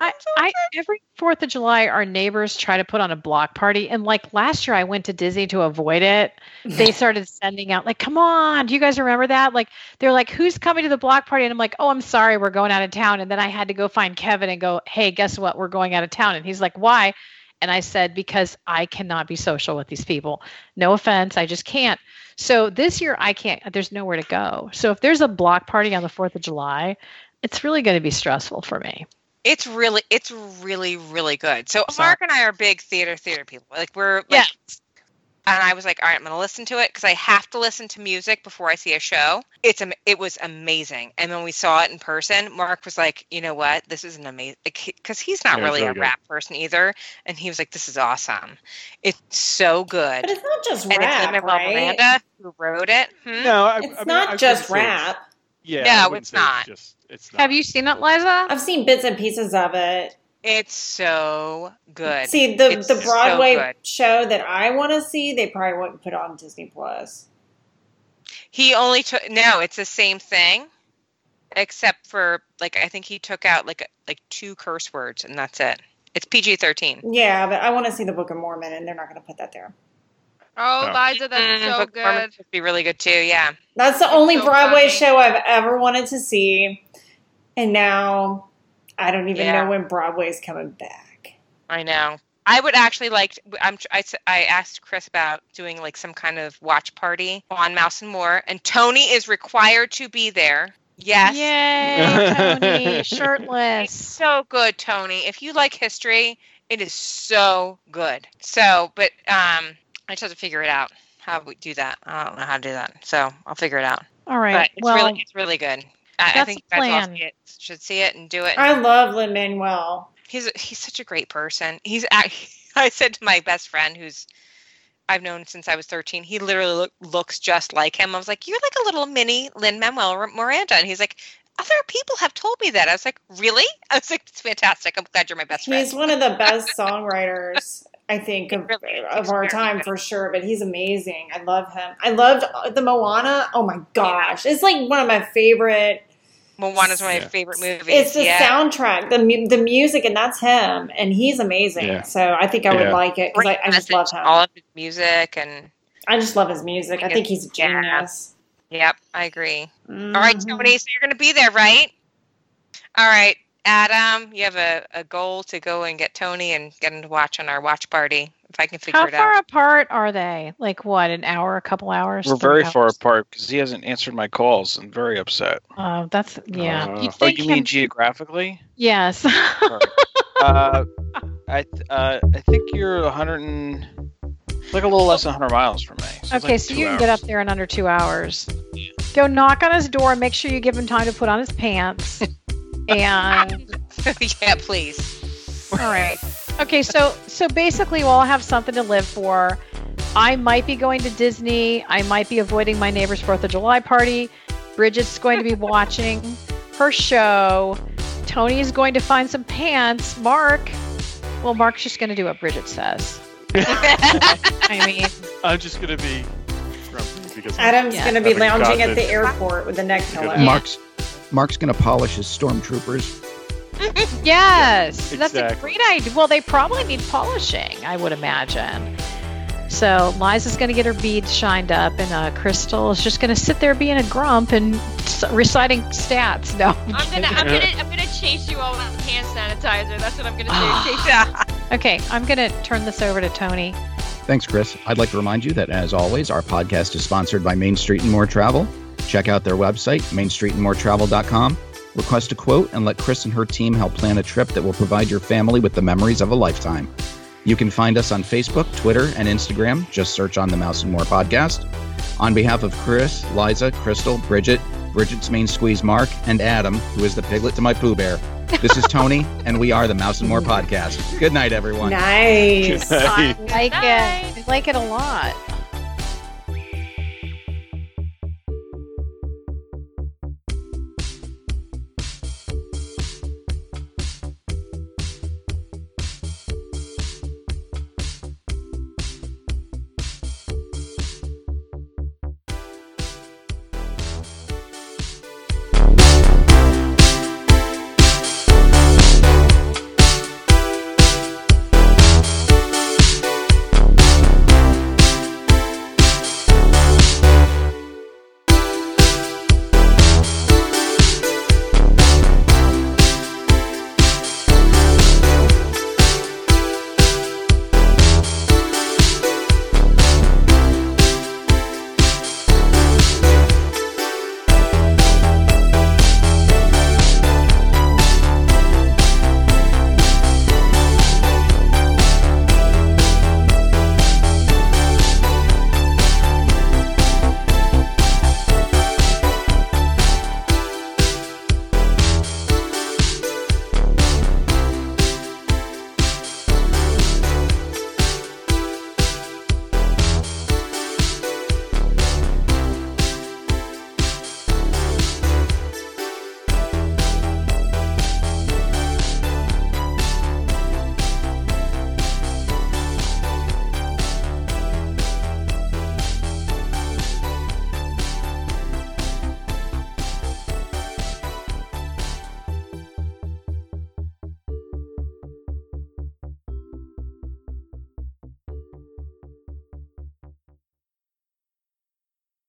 Speaker 1: I, I every Fourth of July, our neighbors try to put on a block party, and like last year, I went to Disney to avoid it. They started sending out like, "Come on, do you guys remember that?" Like they're like, "Who's coming to the block party?" And I'm like, "Oh, I'm sorry, we're going out of town." And then I had to go find Kevin and go, "Hey, guess what? We're going out of town." And he's like, "Why?" And I said, "Because I cannot be social with these people. No offense, I just can't." So this year, I can't. There's nowhere to go. So if there's a block party on the Fourth of July, it's really going to be stressful for me.
Speaker 4: It's really, it's really, really good. So
Speaker 1: Sorry.
Speaker 4: Mark and I are big theater theater people. Like we're like,
Speaker 1: Yeah.
Speaker 4: and I was like, all right, I'm gonna listen to it because I have to listen to music before I see a show. It's am- it was amazing. And when we saw it in person, Mark was like, you know what, this is an amazing because he's not
Speaker 3: Yeah,
Speaker 4: really
Speaker 3: really
Speaker 4: a
Speaker 3: good.
Speaker 4: rap person either, and he was like, this is awesome. It's so good.
Speaker 2: But it's not just
Speaker 4: and it's
Speaker 2: rap,
Speaker 4: Lin-Manuel
Speaker 2: right?
Speaker 4: Miranda who wrote it. Hmm?
Speaker 3: No, I,
Speaker 2: It's
Speaker 3: I mean,
Speaker 2: not
Speaker 3: wouldn't
Speaker 2: just
Speaker 3: say it's-
Speaker 2: rap.
Speaker 3: Yeah,
Speaker 4: No,
Speaker 3: I wouldn't
Speaker 4: it's not.
Speaker 3: just, it's not.
Speaker 1: Have you seen it, Liza?
Speaker 2: I've seen bits and pieces of it.
Speaker 4: It's so good.
Speaker 2: See, the
Speaker 4: It's
Speaker 2: the Broadway
Speaker 4: good.
Speaker 2: show that I want to see, they probably wouldn't put on Disney Plus.
Speaker 4: He only took no, it's the same thing, except for like I think he took out like like two curse words and that's it. It's PG thirteen.
Speaker 2: Yeah, but I want to see the Book of Mormon, and they're not going to put that there.
Speaker 6: Oh,
Speaker 3: Yeah.
Speaker 6: Liza, that's so
Speaker 4: Book
Speaker 6: good.
Speaker 4: would be really good too. Yeah,
Speaker 2: That's the only
Speaker 6: so
Speaker 2: Broadway
Speaker 6: funny.
Speaker 2: show I've ever wanted to see, and now I don't even
Speaker 4: Yeah.
Speaker 2: know when Broadway's coming back.
Speaker 4: I know. I would actually like. I'm. I, s- I asked Chris about doing like some kind of watch party on Mouse and More, and Tony is required to be there. Yes.
Speaker 1: Yay, Tony,
Speaker 4: It's
Speaker 1: shirtless.
Speaker 4: so good, Tony. If you like history, it is so good. So, but um, I just have to figure it out how we do that. I don't know how to do that, so I'll figure it out.
Speaker 1: All right.
Speaker 4: But it's
Speaker 1: well,
Speaker 4: really, it's really good. I, I
Speaker 1: that's
Speaker 4: think
Speaker 1: the
Speaker 4: you guys all
Speaker 1: plan.
Speaker 4: see it, should see it and do it.
Speaker 2: I love Lin Manuel.
Speaker 4: he's he's such a great person. He's act- I said to my best friend who's I've known since I was 13. He literally look, looks just like him. I was like, "You're like a little mini Lin Manuel Miranda," and he's like, "Other people have told me that." I was like, "Really?" I was like, "It's fantastic. I'm glad you're my best friend."
Speaker 2: He's one of the best songwriters, I think, of,
Speaker 4: really
Speaker 2: of our time
Speaker 4: good.
Speaker 2: for sure. But he's amazing. I love him. I loved the Moana. Oh my gosh, it's like one of my favorite.
Speaker 4: Moana's one of my
Speaker 3: Yeah.
Speaker 4: favorite movies.
Speaker 2: It's the
Speaker 4: yeah.
Speaker 2: soundtrack, the the music, and that's him, and he's amazing.
Speaker 3: Yeah.
Speaker 2: So I think I would like it because I, I just love him.
Speaker 4: All of his music and
Speaker 2: I just love his music. I think he's a
Speaker 4: Yeah.
Speaker 2: genius.
Speaker 4: yep, I agree. All right,
Speaker 2: Mhm.
Speaker 4: Tony, so you're going to be there, right? All right, Adam, you have a, a goal to go and get Tony and get him to watch on our watch party. If I can figure
Speaker 1: how
Speaker 4: it out.
Speaker 1: How far apart are they? Like what? An hour? A couple hours?
Speaker 7: We're
Speaker 1: three
Speaker 7: very far apart because he hasn't answered my calls. I'm very upset.
Speaker 1: Oh, that's yeah.
Speaker 3: Uh,
Speaker 1: You'd
Speaker 3: oh,
Speaker 1: think
Speaker 7: you mean geographically?
Speaker 1: yes.
Speaker 7: uh, I th- uh, I think you're 100 and like a little less than 100 miles from me. So
Speaker 1: okay,
Speaker 7: like
Speaker 1: so
Speaker 7: two
Speaker 1: you can get up there in under two hours. Go knock on his door. Make sure you give him time to put on his pants. and
Speaker 4: yeah, please.
Speaker 1: all right. Okay, so so basically, we'll all have something to live for. I might be going to Disney. I might be avoiding my neighbor's Fourth of July party. Bridget's going to be watching her show. Tony is going to find some pants. Mark, well, Mark's just going to do what Bridget says. I mean,
Speaker 3: I'm just gonna be grumpy because
Speaker 2: Adam's
Speaker 1: Yeah.
Speaker 2: going to be lounging at the airport with a neck pillow.
Speaker 1: Yeah.
Speaker 5: Mark's Mark's gonna polish his stormtroopers.
Speaker 1: yes, that's a great idea. Well, they probably need polishing, I would imagine. So Liza's going to get her beads shined up, and uh, Crystal is just going to sit there being a grump and s- reciting stats. No, I'm
Speaker 6: I'm
Speaker 1: kidding.
Speaker 6: gonna, I'm gonna, I'm gonna chase you all with hand sanitizer. That's what I'm gonna do. Chase
Speaker 4: Yeah.
Speaker 1: Okay, I'm going to turn this over to Tony.
Speaker 5: Thanks, Chris. I'd like to remind you that, as always, our podcast is sponsored by Main Street and More Travel. Check out their website, mainstreetandmoretravel.com. Request a quote and let Chris and her team help plan a trip that will provide your family with the memories of a lifetime. You can find us on Facebook, Twitter, and Instagram. Just search on the Mouse and More podcast. On behalf of Chris, Liza, Crystal, Bridget, Bridget's main squeeze Mark, and Adam, who is the piglet to my Pooh Bear. This is Tony, and we are the Mouse and More podcast. Good night, everyone.
Speaker 2: Nice.
Speaker 3: Night.
Speaker 1: I like
Speaker 6: Night.
Speaker 1: it. I like it a lot.